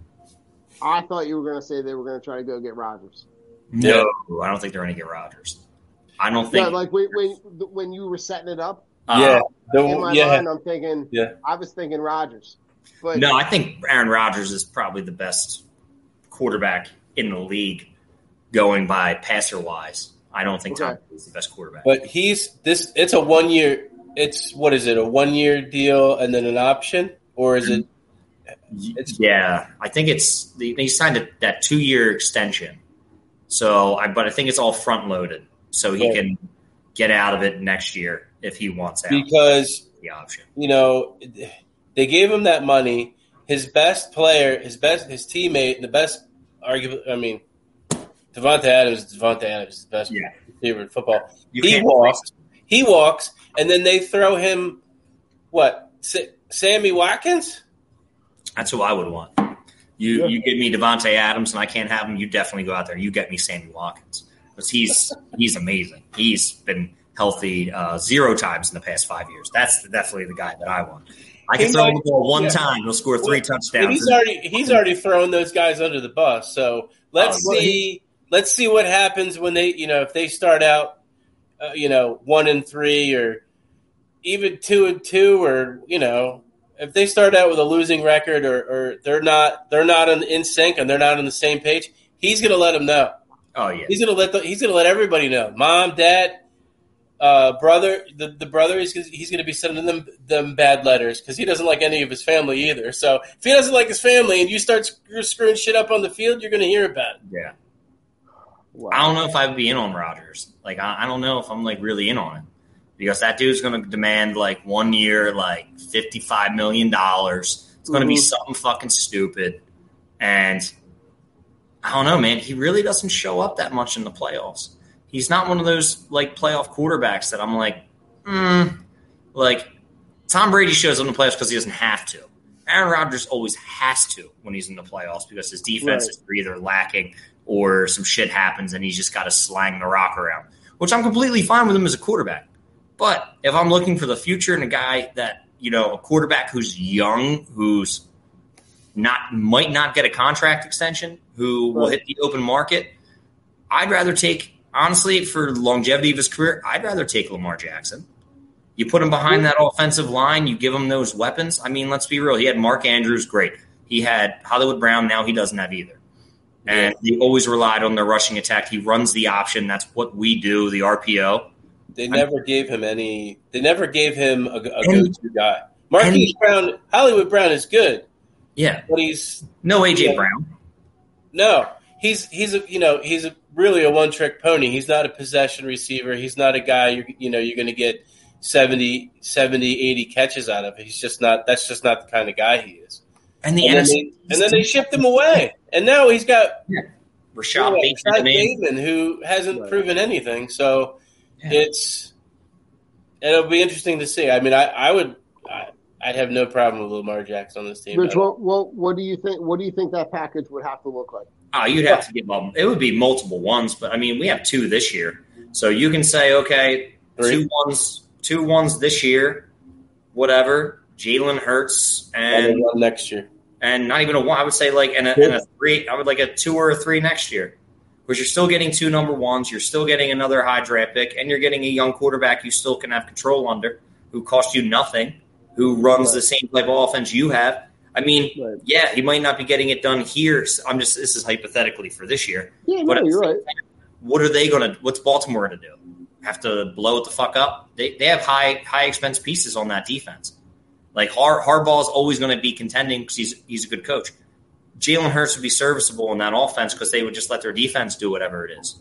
I thought you were going to say they were going to try to go get Rodgers. No, I don't think they're going to get Rodgers. I don't think. Yeah, like when, when when you were setting it up uh, yeah, the- in my yeah, mind, I'm thinking. Yeah. I was thinking Rodgers, but No, I think Aaron Rodgers is probably the best quarterback in the league, going by passer wise. I don't think Tom Okay. Brady's the best quarterback. but he's this. It's a one year. It's what is it? A one year deal and then an option, or is it? It's yeah, I think it's they they signed a, that two year extension. So, I but I think it's all front loaded, so he Right. can get out of it next year if he wants out. because the option. you know they gave him that money. His best player, his best, his teammate, and the best argument. I mean, Davante Adams. is Davante Adams is the best Yeah. receiver in football. You he can't walks. He walks, and then they throw him what? Sa- Sammy Watkins? That's who I would want. You you give me Davante Adams and I can't have him. You definitely go out there. You get me Sammy Watkins because he's he's amazing. He's been healthy uh, zero times in the past five years. That's definitely the guy that I want. I can He throw might- the ball one yeah. time. He'll score three And touchdowns. he's already he's already thrown those guys under the bus. So let's Oh, see let's see what happens when they you know if they start out uh, you know one and three or even two and two or you know if they start out with a losing record or, or they're not they're not in, in sync and they're not on the same page, he's going to let them know. oh yeah, He's going to let the, he's going to let everybody know. Mom, dad, uh, brother, the, the brother, he's, gonna- he's going to be sending them them bad letters because he doesn't like any of his family either. So if he doesn't like his family and you start screw- screwing shit up on the field, you're going to hear about it. yeah. Wow. I don't know if I would be in on Rodgers. Like I, I don't know if I'm like really in on him because that dude's going to demand like one year, like fifty five million dollars. It's going to be Mhm. something fucking stupid, and I don't know, man. He really doesn't show up that much in the playoffs. He's not one of those like playoff quarterbacks that I'm like, mm, like Tom Brady shows up in the playoffs because he doesn't have to. Aaron Rodgers always has to when he's in the playoffs because his defenses are either lacking or some shit happens and he's just got to slang the rock around, which I'm completely fine with him as a quarterback. But if I'm looking for the future and a guy that, you know, a quarterback who's young, who's not might not get a contract extension, who will hit the open market, I'd rather take honestly for longevity of his career, I'd rather take Lamar Jackson. You put him behind that offensive line, you give him those weapons. I mean, let's be real. He had Mark Andrews, great. He had Hollywood Brown, now he doesn't have either. And he always relied on the rushing attack. He runs the option. That's what we do, the RPO. They never gave him any. They never gave him a, a go-to guy. Marquise Brown, Hollywood Brown is good, Yeah. but he's No AJ. Brown. no. He's he's a you know he's a, really a one-trick pony. He's not a possession receiver. He's not a guy you you know you're going to get 70, 70, 80 catches out of. It. He's just not. That's just not the kind of guy he is. And the And then, they, and then they shipped him away, and now he's got Rashod Yeah, Bateman. Ty I mean, Bateman, who hasn't Right. proven anything. So Yeah. it's it'll be interesting to see. I mean, I, I would I, I'd have no problem with Lamar Jackson on this team. Rich, what, what, what do you think? What do you think that package would have to look like? Oh, you'd have to give them. It would be multiple ones, but I mean, we have two this year, so you can say, okay, Three. two ones, two ones this year, whatever. Jalen Hurts and one next year. and not even a one. I would say like and a, and a three. I would like a two or a three next year, because you're still getting two number ones. You're still getting another high draft pick, and you're getting a young quarterback you still can have control under, who costs you nothing, who runs the same type of offense you have. I mean, Right. yeah, he might not be getting it done here. So I'm just this is hypothetically for this year. Yeah, But no, you're right. what are they going to? What's Baltimore going to do? Have to blow it the fuck up? They they have high high expense pieces on that defense. Like Har is always going to be contending because he's he's a good coach. Jalen Hurts would be serviceable in that offense because they would just let their defense do whatever it is.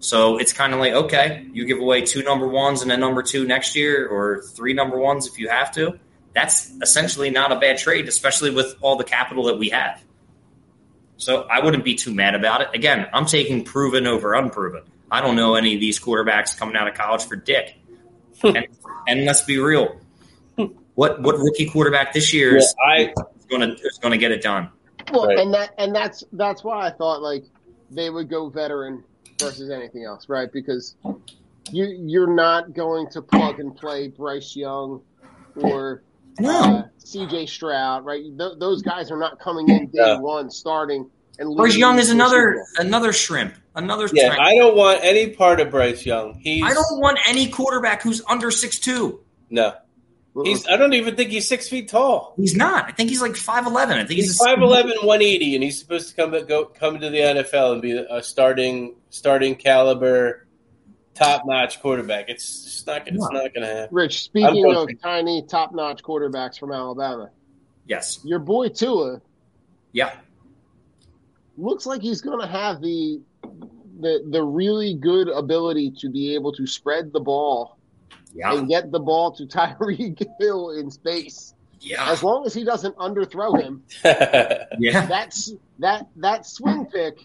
So it's kind of like okay, you give away two number ones and a number two next year, or three number ones if you have to. That's essentially not a bad trade, especially with all the capital that we have. So I wouldn't be too mad about it. Again, I'm taking proven over unproven. I don't know any of these quarterbacks coming out of college for dick. and, and let's be real. What what rookie quarterback this year is I going to is going to get it done? Well, Right. and that and that's that's why I thought like they would go veteran versus anything else, right? Because you you're not going to plug and play Bryce Young or No. uh, C.J. Stroud, right? Th- those guys are not coming in day Yeah. one starting and. Bryce Young is to the Super another another shrimp. Another Yeah, shrimp. I don't want any part of Bryce Young. He's I don't want any quarterback who's under six two. no. He's. I don't even think he's six feet tall. He's not. I think he's like five eleven. I think he's, He's 5'11", 180, and he's supposed to come go come to the NFL and be a starting starting caliber, top notch quarterback. It's just not. It's not going to happen. Rich, speaking of going- tiny, top-notch quarterbacks from Alabama, Yes. your boy Tua Yeah. Looks like he's going to have the the the really good ability to be able to spread the ball Yeah. and get the ball to Tyreek Hill in space. Yeah. As long as he doesn't underthrow him, Yeah. that's that that swing pick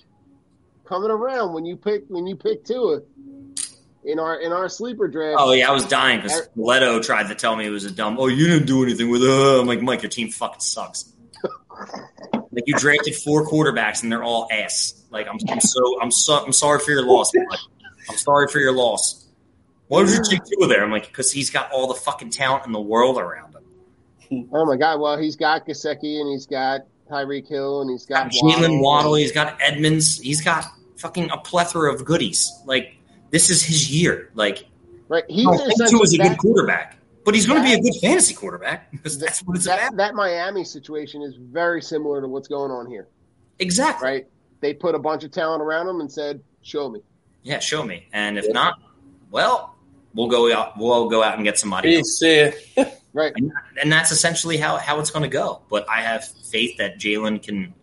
coming around when you pick when you pick Tua in our in our sleeper draft. Oh yeah, I was dying because Leto tried to tell me it was a dumb. Oh, you didn't do anything with it. Uh, I'm like, Mike, your team fucking sucks. like you drafted four quarterbacks and they're all ass. Like I'm, I'm so I'm so I'm sorry for your loss. I'm sorry for your loss. Why did you take two there? I'm like, because he's got all the fucking talent in the world around him. Oh my God! Well, he's got Gesicki and he's got Tyreek Hill and he's got Jaylen Waddle, he's got Edmonds, he's got fucking a plethora of goodies. Like this is his year. Like Right, he's I think is a good quarterback, but he's going to be a good fantasy quarterback because that's what it's that, about. that Miami situation is very similar to what's going on here. Exactly. Right? They put a bunch of talent around him and said, "Show me." Yeah, show me. And if not, well, we'll go out. We'll go out and get somebody else. Peace. See ya. Right. And, and that's essentially how, how it's going to go. But I have faith that Jalen can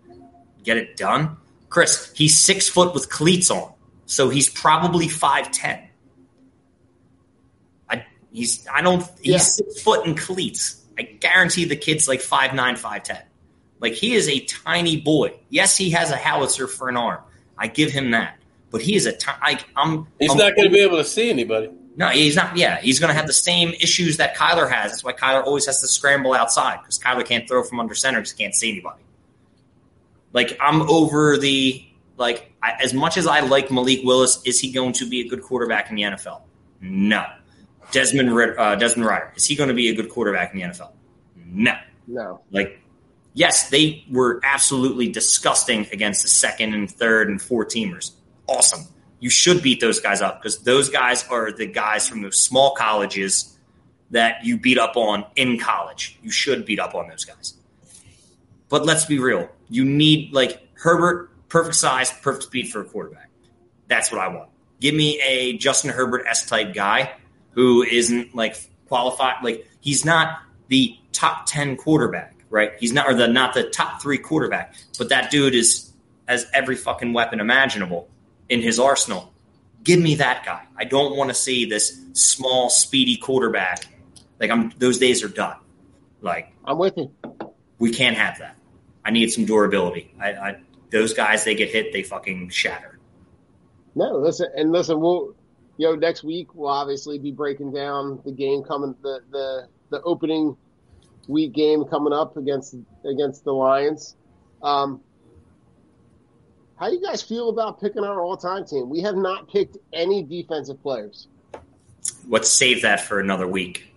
get it done. Chris, he's six foot with cleats on, so he's probably five ten. I he's I don't he's Yeah. six foot in cleats. I guarantee the kid's like five nine, five ten. Like he is a tiny boy. Yes, he has a howitzer for an arm. I give him that. But he is a ti- like I'm. He's I'm- not going to be able to see anybody. no, he's not. Yeah, he's going to have the same issues that Kyler has. That's why Kyler always has to scramble outside because Kyler can't throw from under center because he can't see anybody. Like I'm over the like I, as much as I like Malik Willis, is he going to be a good quarterback in the NFL? No. Desmond uh, Desmond Ridder is he going to be a good quarterback in the NFL? No. No. Like, yes, they were absolutely disgusting against the second and third and four teamers. Awesome. You should beat those guys up because those guys are the guys from those small colleges that you beat up on in college. You should beat up on those guys. But let's be real. You need, like, Herbert, perfect size, perfect speed for a quarterback. That's what I want. Give me a Justin Herbert S type guy who isn't like qualified. Like he's not the top ten quarterback, right? He's not or the not the top three quarterback, but that dude is has every fucking weapon imaginable in his arsenal. Give me that guy. I don't want to see this small, speedy quarterback. Like I'm those days are done. Like I'm with you. we can't have that. I need some durability. I, I those guys they get hit, they fucking shatter. No, listen, and listen, we'll, you know, next week we'll obviously be breaking down the game coming, the the the opening week game coming up against against the Lions. Um, how you guys feel about picking our all-time team? We have not picked any defensive players. Let's save that for another week.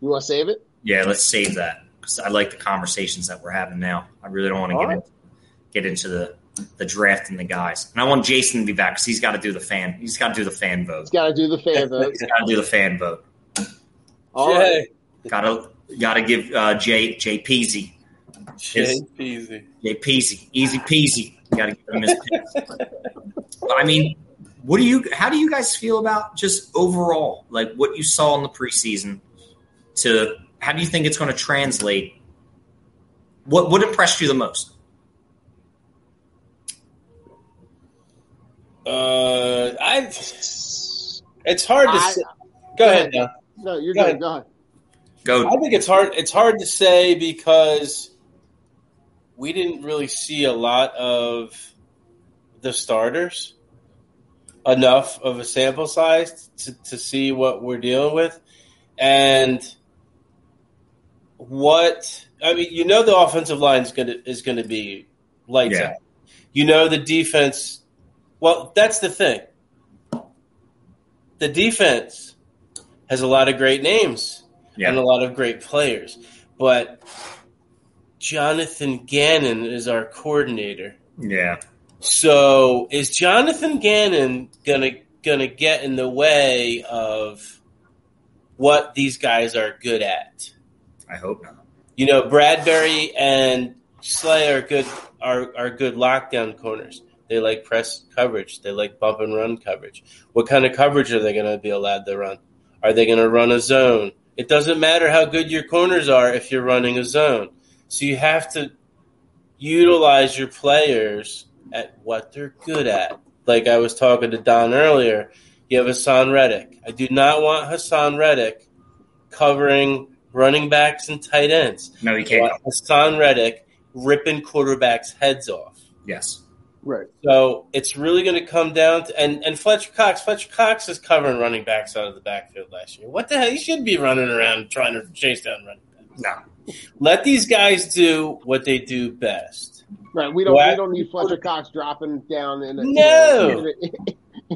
You want to save it? Yeah, let's save that because I like the conversations that we're having now. I really don't want to get right. into, get into the the draft and the guys. And I want Jason to be back because he's got to do the fan. He's got to do the fan vote. He's got to do the fan vote. He's got to do the fan vote. All right. Got to got to give uh, Jay Jay Peasy Jay Peasy. Jay Peasy easy peasy. Got to give him his. But, I mean, what do you? How do you guys feel about just overall, like what you saw in the preseason? To how do you think it's going to translate? What what impressed you the most? Uh, I. It's hard to. I- say. Go ahead. Now. No, you're Go good. ahead. Go ahead. Go. I think it's hard. It's hard to say because we didn't really see a lot of the starters enough of a sample size to, to see what we're dealing with, and what I mean. You know, the offensive line is gonna is gonna be lights Yeah. out. You know, the defense. Well, that's the thing. The defense has a lot of great names. Yeah. and a lot of great players. But Jonathan Gannon is our coordinator. Yeah. So is Jonathan Gannon gonna gonna get in the way of what these guys are good at? I hope not. You know, Bradberry and Slay are good are are good lockdown corners. They like press coverage. They like bump and run coverage. What kind of coverage are they going to be allowed to run? Are they going to run a zone? It doesn't matter how good your corners are if you're running a zone. So you have to utilize your players at what they're good at. Like I was talking to Don earlier, you have Haason Reddick. I do not want Haason Reddick covering running backs and tight ends. No, he can't. Haason Reddick ripping quarterbacks' heads off. Yes. Right. So it's really going to come down to and and Fletcher Cox. Fletcher Cox is covering running backs out of the backfield last year. What the hell? He should be running around trying to chase down running backs. No. Let these guys do what they do best. Right. We don't. What? We don't need Fletcher Cox dropping down in a, No.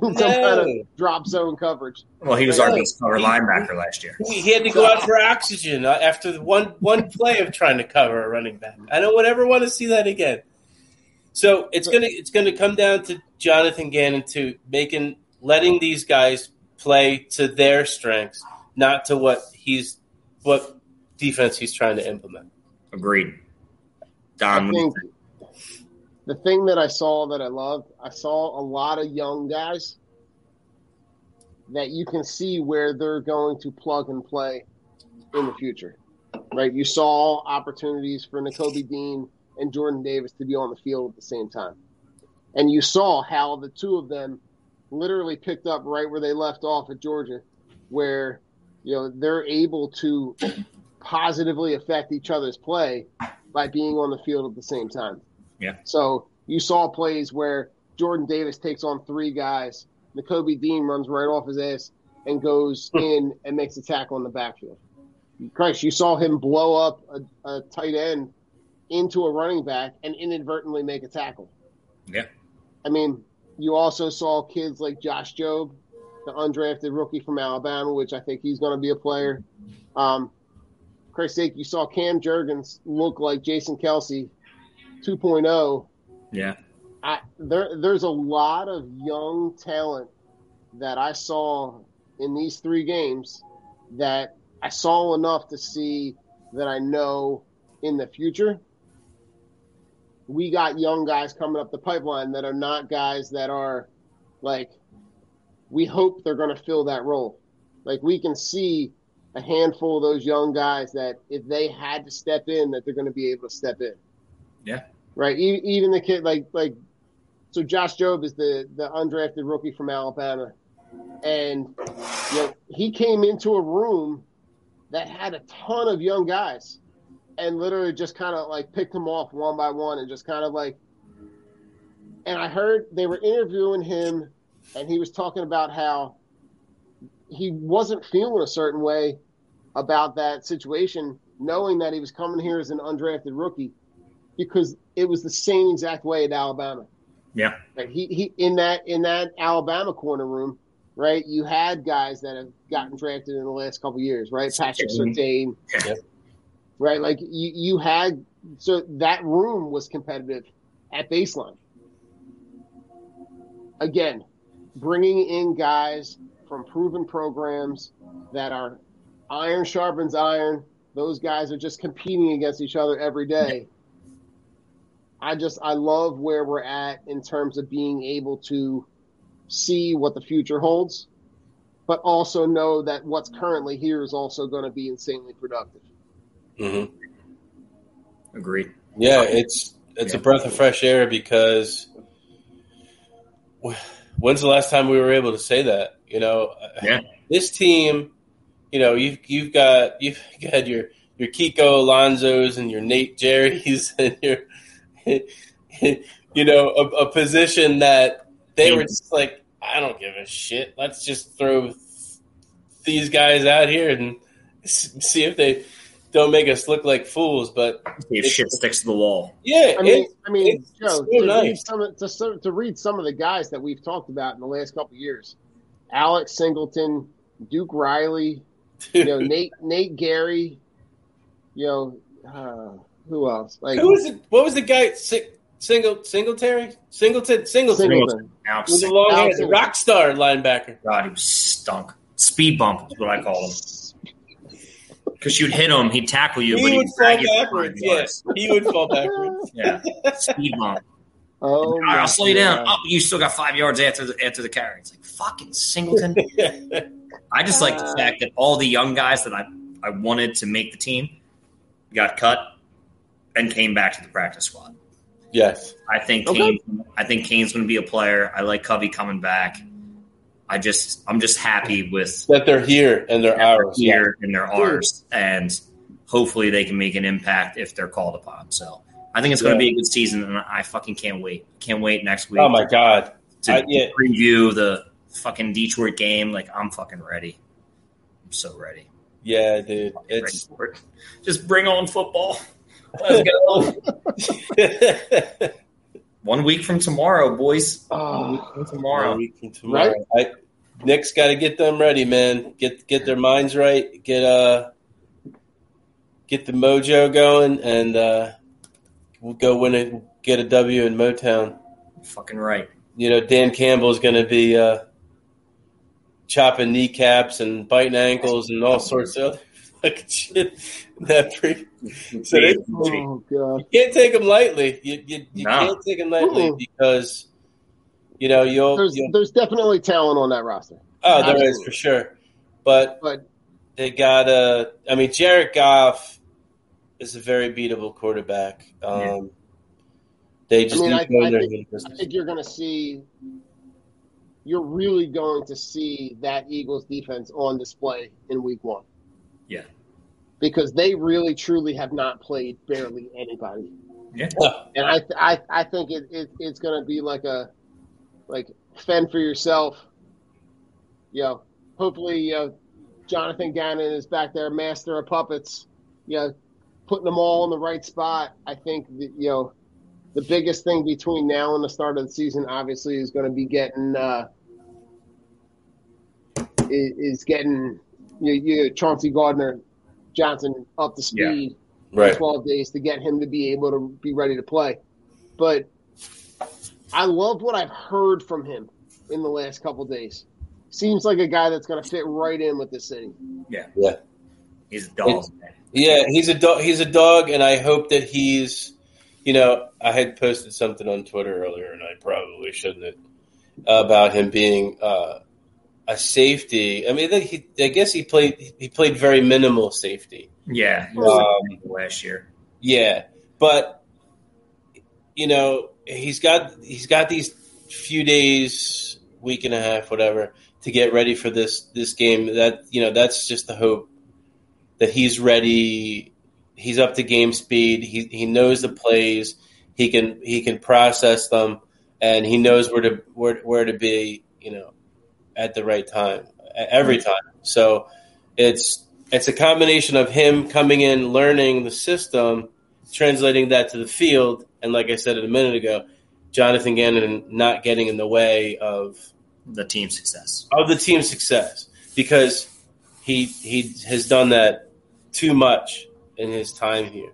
in, some kind of drop zone coverage. Well, he was our best cover linebacker last year. He, he had to go out for oxygen uh, after the one one play of trying to cover a running back. I don't would ever want to see that again. So it's gonna it's gonna come down to Jonathan Gannon to making letting these guys play to their strengths, not to what he's what defense he's trying to implement. Agreed. Don, what think the thing that I saw that I loved, I saw a lot of young guys that you can see where they're going to plug and play in the future. Right? You saw opportunities for Nakobe Dean and Jordan Davis to be on the field at the same time. And you saw how the two of them literally picked up right where they left off at Georgia, where you know they're able to positively affect each other's play by being on the field at the same time. Yeah. So you saw plays where Jordan Davis takes on three guys, Nakobe Dean runs right off his ass and goes hmm. in and makes a tackle in the backfield. Christ, you saw him blow up a, a tight end into a running back and inadvertently make a tackle. Yeah. I mean, you also saw kids like Josh Jobe, the undrafted rookie from Alabama, which I think he's going to be a player. Um, Christ's sake, you saw Cam Jurgens look like Jason Kelce 2.0. Yeah. I, there, there's a lot of young talent that I saw in these three games that I saw enough to see that I know in the future we got young guys coming up the pipeline that are not guys that are like we hope they're going to fill that role. Like we can see a handful of those young guys that if they had to step in, that they're going to be able to step in. Yeah. Right. E- Even the kid like like so Josh Jobe is the the undrafted rookie from Alabama, and you know he came into a room that had a ton of young guys, and literally just kind of like picked them off one by one and just kind of like. And I heard they were interviewing him, and he was talking about how he wasn't feeling a certain way about that situation, knowing that he was coming here as an undrafted rookie, because it was the same exact way at Alabama. Yeah. Like he, he in that in that Alabama corner room, right? You had guys that have gotten drafted in the last couple of years, right? Patrick Surtain, Yeah. Right? Like you, you had so that room was competitive at baseline. Again, bringing in guys from proven programs that are iron sharpens iron. Those guys are just competing against each other every day. I just I love where we're at in terms of being able to see what the future holds, but also know that what's currently here is also going to be insanely productive. Mm-hmm. Agreed. Yeah, it's it's a breath of fresh air because when's the last time we were able to say that? You know, Yeah. this team, you know, you've you've got you've got your your Kiko Alonso's and your Nate Gerry's and your you know a, a position that they were just like, I don't give a shit. Let's just throw these guys out here and s- see if they don't make us look like fools. But if shit sticks to the wall. yeah, I mean, it- I mean, Joe, so to, read nice. some of, to, to read some of the guys that we've talked about in the last couple of years: Alex Singleton, Duke Riley, You know, Nate Nate Gerry. You know, uh, who else? Like Who was it? What was the guy? Si- single Singletary, Singleton, Singleton, Singleton. Alex with the long hair, Alex the Singleton. rock star linebacker. God, he was stunk. Speed bump is what I call him. Because you'd hit him, he'd tackle you, but He he'd fall backwards. Yes, he would fall backwards. Yeah, speed bump. Oh, All right, I'll slow you down. Oh, you still got five yards after the after the carry. It's like fucking Singleton. I just like the fact that all the young guys that I I wanted to make the team got cut and came back to the practice squad. yes, I think Okay. Cain, I think Cain's going to be a player. I like Covey coming back. I just I'm just happy with that they're here and they're ours. here and they're ours, and hopefully they can make an impact if they're called upon. So I think it's going to Yeah. be a good season, and I fucking can't wait. Can't wait next week. Oh my god! to, I- yeah. preview the fucking Detroit game. Like I'm fucking ready. I'm so ready. Yeah, dude. It's it. Just bring on football. Let's go. One week from tomorrow, boys. One week Oh, from tomorrow. One week from tomorrow. I, Nick's got to get them ready, man. Get get their minds right. Get uh, get the mojo going, and uh, we'll go win it. Get a W in Motown. Fucking right. You know, Dan Campbell's going to be uh, chopping kneecaps and biting ankles and all sorts of other fucking That pre- so they, oh god. you can't take them lightly. You you, you No. can't take them lightly Mm-mm. because you know you'll. There's you'll there's definitely talent on that roster, oh, there is absolutely. for sure, but but they got a. I mean Jared Goff is a very beatable quarterback. Um Yeah. they just I mean, I- I think- I think you're going to see. You're really going to see that Eagles defense on display in Week One. Yeah. Because they really truly have not played barely anybody. Yeah. And I I I think it, it it's going to be like a like fend for yourself. You know, hopefully uh, Jonathan Gannon is back there, master of puppets. You know, putting them all in the right spot. I think that, you know the biggest thing between now and the start of the season, obviously, is going to be getting uh, is, is getting you, you Chauncey Gardner Johnson up to speed Right. in 12 days to get him to be able to be ready to play. But I love what I've heard from him in the last couple days. Seems like a guy that's going to fit right in with the city. Yeah. Yeah. He's a dog. man. Yeah, he's a dog he's a dog and I hope that he's you know, I had posted something on Twitter earlier and I probably shouldn't have about him being uh a safety. I mean, I, he, I guess he played. He played very minimal safety. Yeah. Um, last year. Yeah, but you know he's got he's got these few days, week and a half, whatever, to get ready for this this game. That you know that's just the hope that he's ready. He's up to game speed. He he knows the plays. He can he can process them, and he knows where to where where to be. You know, at the right time every mm. time. So it's it's a combination of him coming in, learning the system, translating that to the field, and like I said a minute ago, Jonathan Gannon not getting in the way of The team success. of the team's success because he he has done that too much in his time here.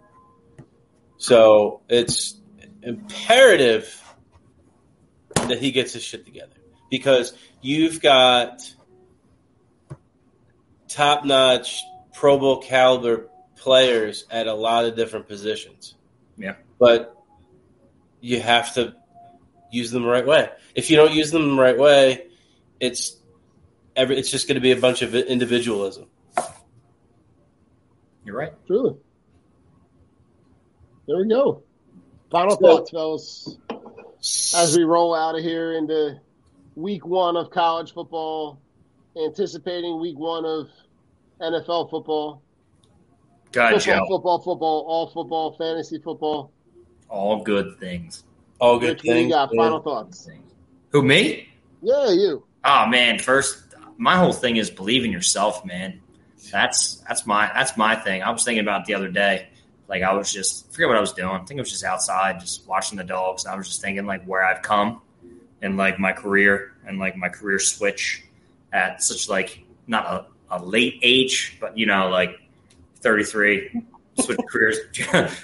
So it's imperative that he gets his shit together because you've got top notch Pro Bowl caliber players at a lot of different positions. Yeah. But you have to use them the right way. If you don't use them the right way, it's every it's just going to be a bunch of individualism. You're right. Truly. There we go. Final So- thoughts, fellas, as we roll out of here into week one of college football, anticipating week one of NFL football, God, football, football, football, all football, fantasy football. All good things. All good you things. got? Final thoughts. Who me? Yeah, you. Oh man, first my whole thing is believe in yourself, man. That's that's my that's my thing. I was thinking about it the other day. Like I was just I forget what I was doing. I think I was just outside, just watching the dogs. And I was just thinking like where I've come in like my career and like my career switch at such like not a, a late H, but you know, like 33, switching careers.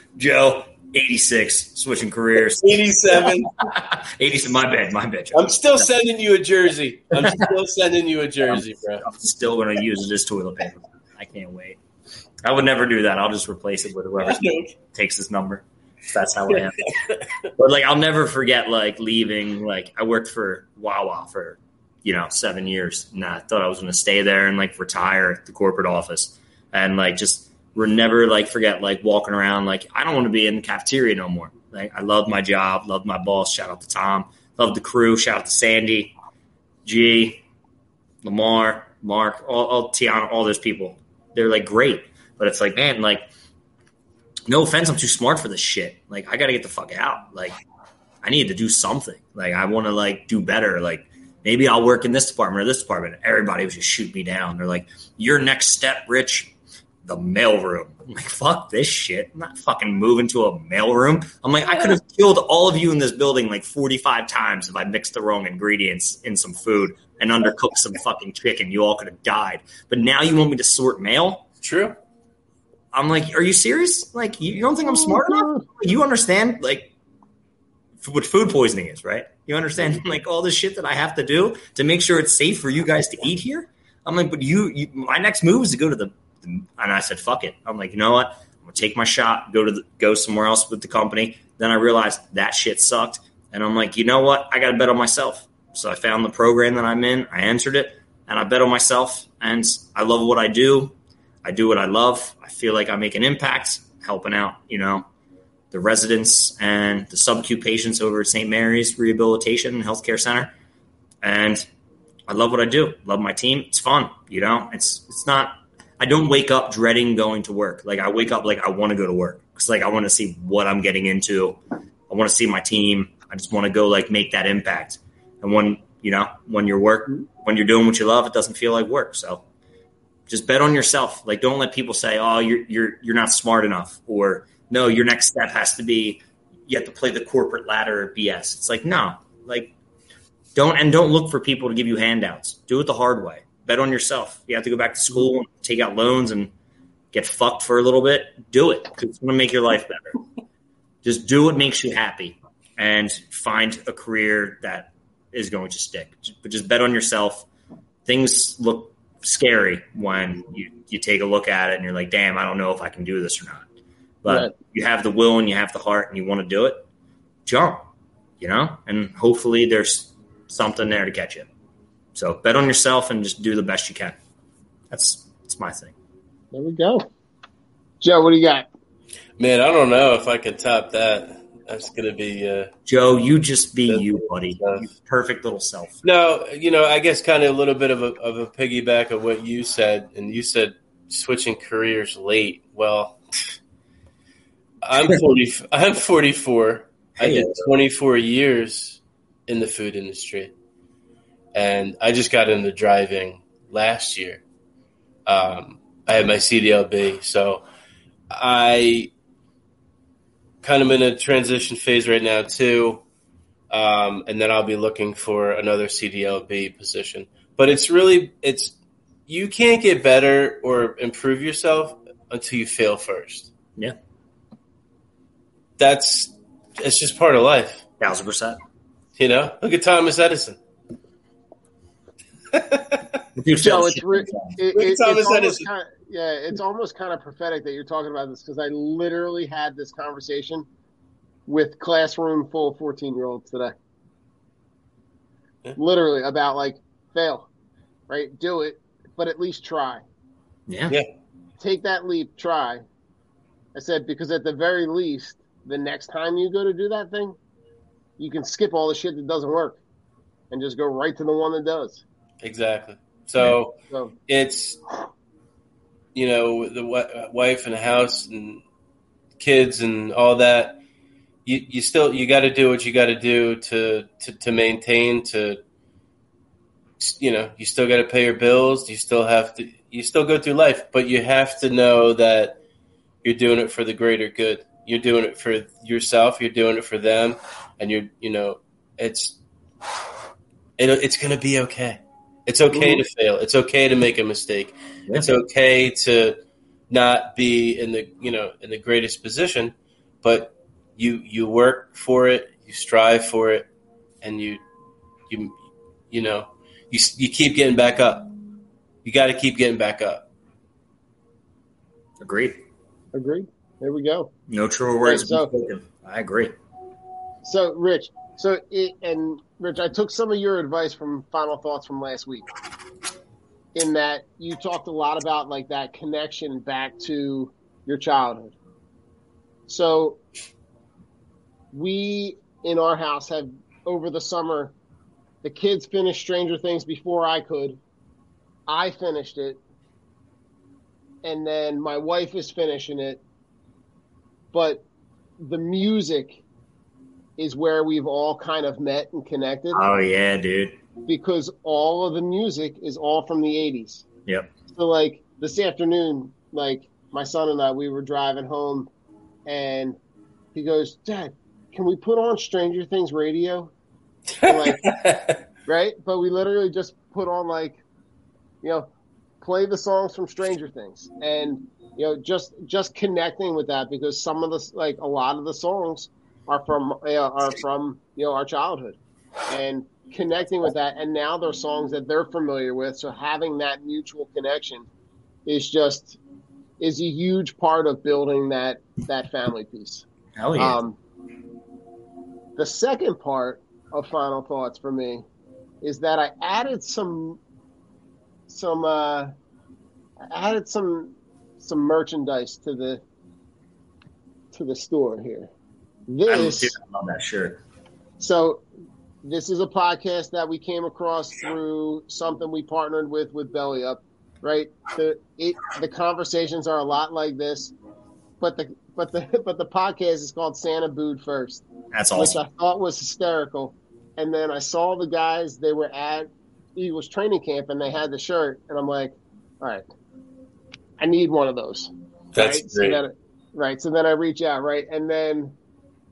Joe, 86, switching careers. 87. 87, my bad, my bad. Joe. I'm still sending you a jersey. I'm still sending you a jersey, bro. I'm still going to use it as toilet paper. I can't wait. I would never do that. I'll just replace it with whoever takes this number. That's how I am. but like, I'll never forget like leaving. Like, I worked for Wawa for you know seven years, and I thought I was going to stay there and like retire at the corporate office, and like just we're never like forget like walking around like I don't want to be in the cafeteria no more. Like, I love my job, love my boss. Shout out to Tom, love the crew. Shout out to Sandy, G, Lamar, Mark, all, all Tiana, all those people. They're like great, but it's like man, like no offense, I'm too smart for this shit. Like I got to get the fuck out. Like I need to do something. Like I want to like do better. Like maybe I'll work in this department or this department. Everybody was just shoot me down. They're like, your next step, Rich, the mailroom. I'm like, fuck this shit. I'm not fucking moving to a mailroom. I'm like, I could have killed all of you in this building like 45 times if I mixed the wrong ingredients in some food and undercooked some fucking chicken. You all could have died. But now you want me to sort mail? True. I'm like, are you serious? Like, you, you don't think I'm smart enough? Mm-hmm. You understand, like, f- what food poisoning is, right? You understand, mm-hmm. like, all this shit that I have to do to make sure it's safe for you guys to eat here? I'm like, but you, you my next move is to go to the, and I said, fuck it. I'm like, you know what? I'm gonna take my shot, go to the, go somewhere else with the company. Then I realized that shit sucked, and I'm like, you know what? I got to bet on myself. So I found the program that I'm in. I entered it, and I bet on myself. And I love what I do. I do what I love. I feel like I make an impact helping out, you know, the residents and the subacute patients over at St. Mary's Rehabilitation and Healthcare Center. And I love what I do. Love my team. It's fun, you know. It's it's not I don't wake up dreading going to work. Like I wake up like I want to go to work. Cuz like I want to see what I'm getting into. I want to see my team. I just want to go like make that impact. And when, you know, when you're work mm-hmm. when you're doing what you love, it doesn't feel like work. So just bet on yourself. Like don't let people say, "Oh, you're you're you're not smart enough," or "No, your next step has to be you have to play the corporate ladder." BS. It's like no, like don't and don't look for people to give you handouts. Do it the hard way. Bet on yourself. You have to go back to school take out loans and get fucked for a little bit. Do it. It's going to make your life better. Just do what makes you happy and find a career that is going to stick. But just bet on yourself. Things look scary when you, you take a look at it and you're like, damn, I don't know if I can do this or not. But Right. you have the will and you have the heart and you want to do it, jump, you know, and hopefully there's something there to catch you. So bet on yourself and just do the best you can. That's that's my thing. There we go. Joe, what do you got? Man, I don't know if I could top that. That's gonna be uh, Joe, you just be you, buddy. You perfect little self. no. You know, I guess kind of a little bit of a of a piggyback of what you said, and you said switching careers late. Well, I'm forty. I'm forty four. I did twenty four years in the food industry, and I just got into driving last year. Um, I had my CDLB, so I kind of in a transition phase right now too. Um, and then I'll be looking for another CDLB position. But it's really it's you can't get better or improve yourself until you fail first. Yeah. That's it's just part of life. Thousand percent. You know, look at Thomas Edison. Joe, it's re- it, Look it, it's Thomas almost Edison. kind of, yeah, it's almost kind of prophetic that you're talking about this because I literally had this conversation with classroom full of 14 year olds today. Yeah. Literally about like fail, right? Do it, but at least try. Yeah. Yeah. Take that leap, try. I said because at the very least, the next time you go to do that thing, you can skip all the shit that doesn't work and just go right to the one that does. Exactly. So So it's you know the wi- wife and house and kids and all that you you still you got to do what you got to do to to to maintain to you know you still got to pay your bills you still have to you still go through life but you have to know that you're doing it for the greater good. You're doing it for yourself you're doing it for them and you're you know it's it, it's going to be okay It's okay Mhm. to fail. It's okay to make a mistake. Yeah. It's okay to not be in the you know in the greatest position, but you you work for it, you strive for it, and you you you know you you keep getting back up. You got to keep getting back up. Agreed. Agreed. There we go. No truer words. Right, so- spoken. I agree. So, Rich, so it, and Rich, I took some of your advice from Final Thoughts from last week. In that you talked a lot about like that connection back to your childhood. So, we in our house have over the summer, the kids finished Stranger Things before I could. I finished it, and then my wife is finishing it. But the music is where we've all kind of met and connected Oh yeah, dude. because all of the music is all from the 80s. Yep. So like this afternoon, like my son and I, we were driving home and he goes, Dad, can we put on Stranger Things radio? Like, right? But we literally just put on like, you know, play the songs from Stranger Things and you know just just connecting with that because some of the like a lot of the songs are from uh, are from you know our childhood and connecting with that and now they're songs that they're familiar with so having that mutual connection is just is a huge part of building that that family piece Hell yeah. um, the second part of final thoughts for me is that I added some some uh, I added some some merchandise to the to the store here. This I love that shirt. so this is a podcast that we came across through something we partnered with with Belly Up, right? The it the conversations are a lot like this, but the but the but the podcast is called Santa Booed First, That's which awesome. I thought was hysterical. And then I saw the guys they were at Eagles training camp and they had the shirt, and I'm like, all right, I need one of those. That's right? So then, right. So then I reach out, right, and then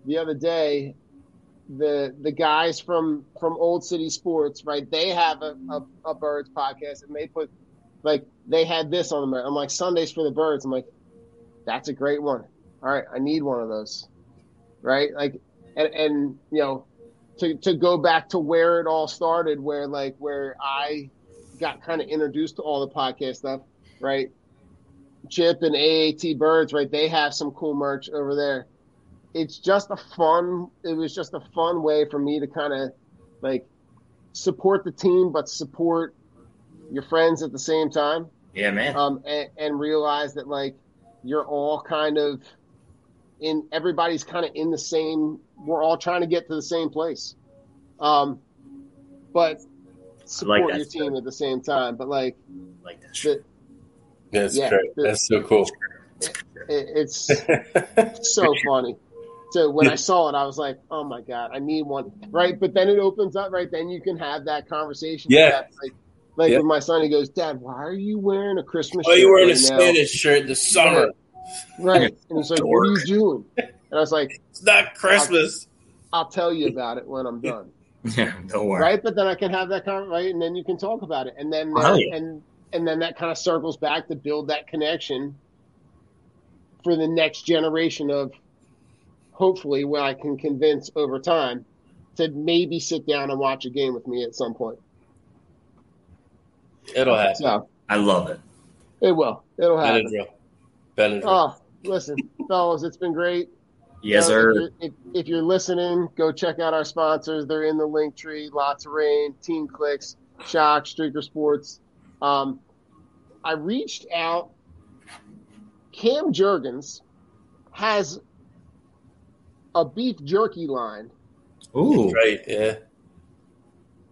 the other day, the the guys from from Old City Sports, right, they have a, a, a birds podcast, and they put like they had this on them. I'm like Sundays for the birds. I'm like, that's a great one. All right, I need one of those, right? Like, and and you know, to to go back to where it all started, where like where I got kind of introduced to all the podcast stuff, right? Chip and AAT Birds, right? They have some cool merch over there. It's just a fun. It was just a fun way for me to kind of like support the team, but support your friends at the same time. Yeah, man. Um, and, and realize that like you're all kind of in. Everybody's kind of in the same. We're all trying to get to the same place. Um, but support that your team at the same time. But like like that the, That's Yeah. great. That's so cool. it, it's so funny. So when I saw it, I was like, "Oh my god, I need one!" Right? But then it opens up. Right? Then you can have that conversation. Yeah. That, like, like Yeah. with my son, he goes, "Dad, why are you wearing a Christmas?" Why are you shirt wearing a right now?" Spanish shirt this summer? Right? And he's like, "What are you doing?" And I was like, It's not Christmas. "I'll tell you about it when I'm done." Yeah, don't worry. Right? But then I can have that con right, and then you can talk about it, and then Oh, yeah. and and then that kind of circles back to build that connection for the next generation of hopefully what I can convince over time to maybe sit down and watch a game with me at some point. It'll happen. So I love it. it will. It'll happen. Benadryl. Benadryl. Oh, listen, fellas, it's been great. Yes, You know, sir. If you're, if, if you're listening, go check out our sponsors. They're in the link tree. La Touraine, Team Clix, Shock, Streaker Sports. Um, I reached out. Cam Jurgens has a beef jerky line Ooh. Right. Yeah.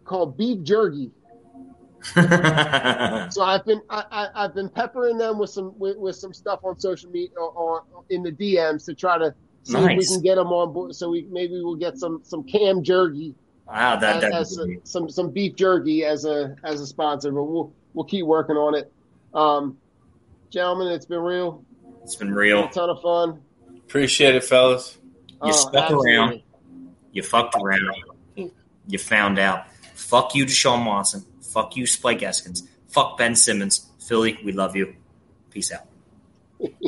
called Beef Jerky. So I've been I, I, I've been peppering them with some with, with some stuff on social media or, or in the DMs to try to see if we can get them on board. So we maybe we'll get some some Cam Jerky wow, that as, as a- some some beef jerky as a as a sponsor, but we'll we'll keep working on it. Um, gentlemen, it's been real, it's been real. a ton of fun. Appreciate it, fellas. You Oh, stuck absolutely. around. You fucked around. You found out. Fuck you, Deshaun Watson. Fuck you, Spike Eskins. Fuck Ben Simmons. Philly, we love you. Peace out.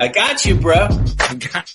I got you, bro. The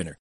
winner.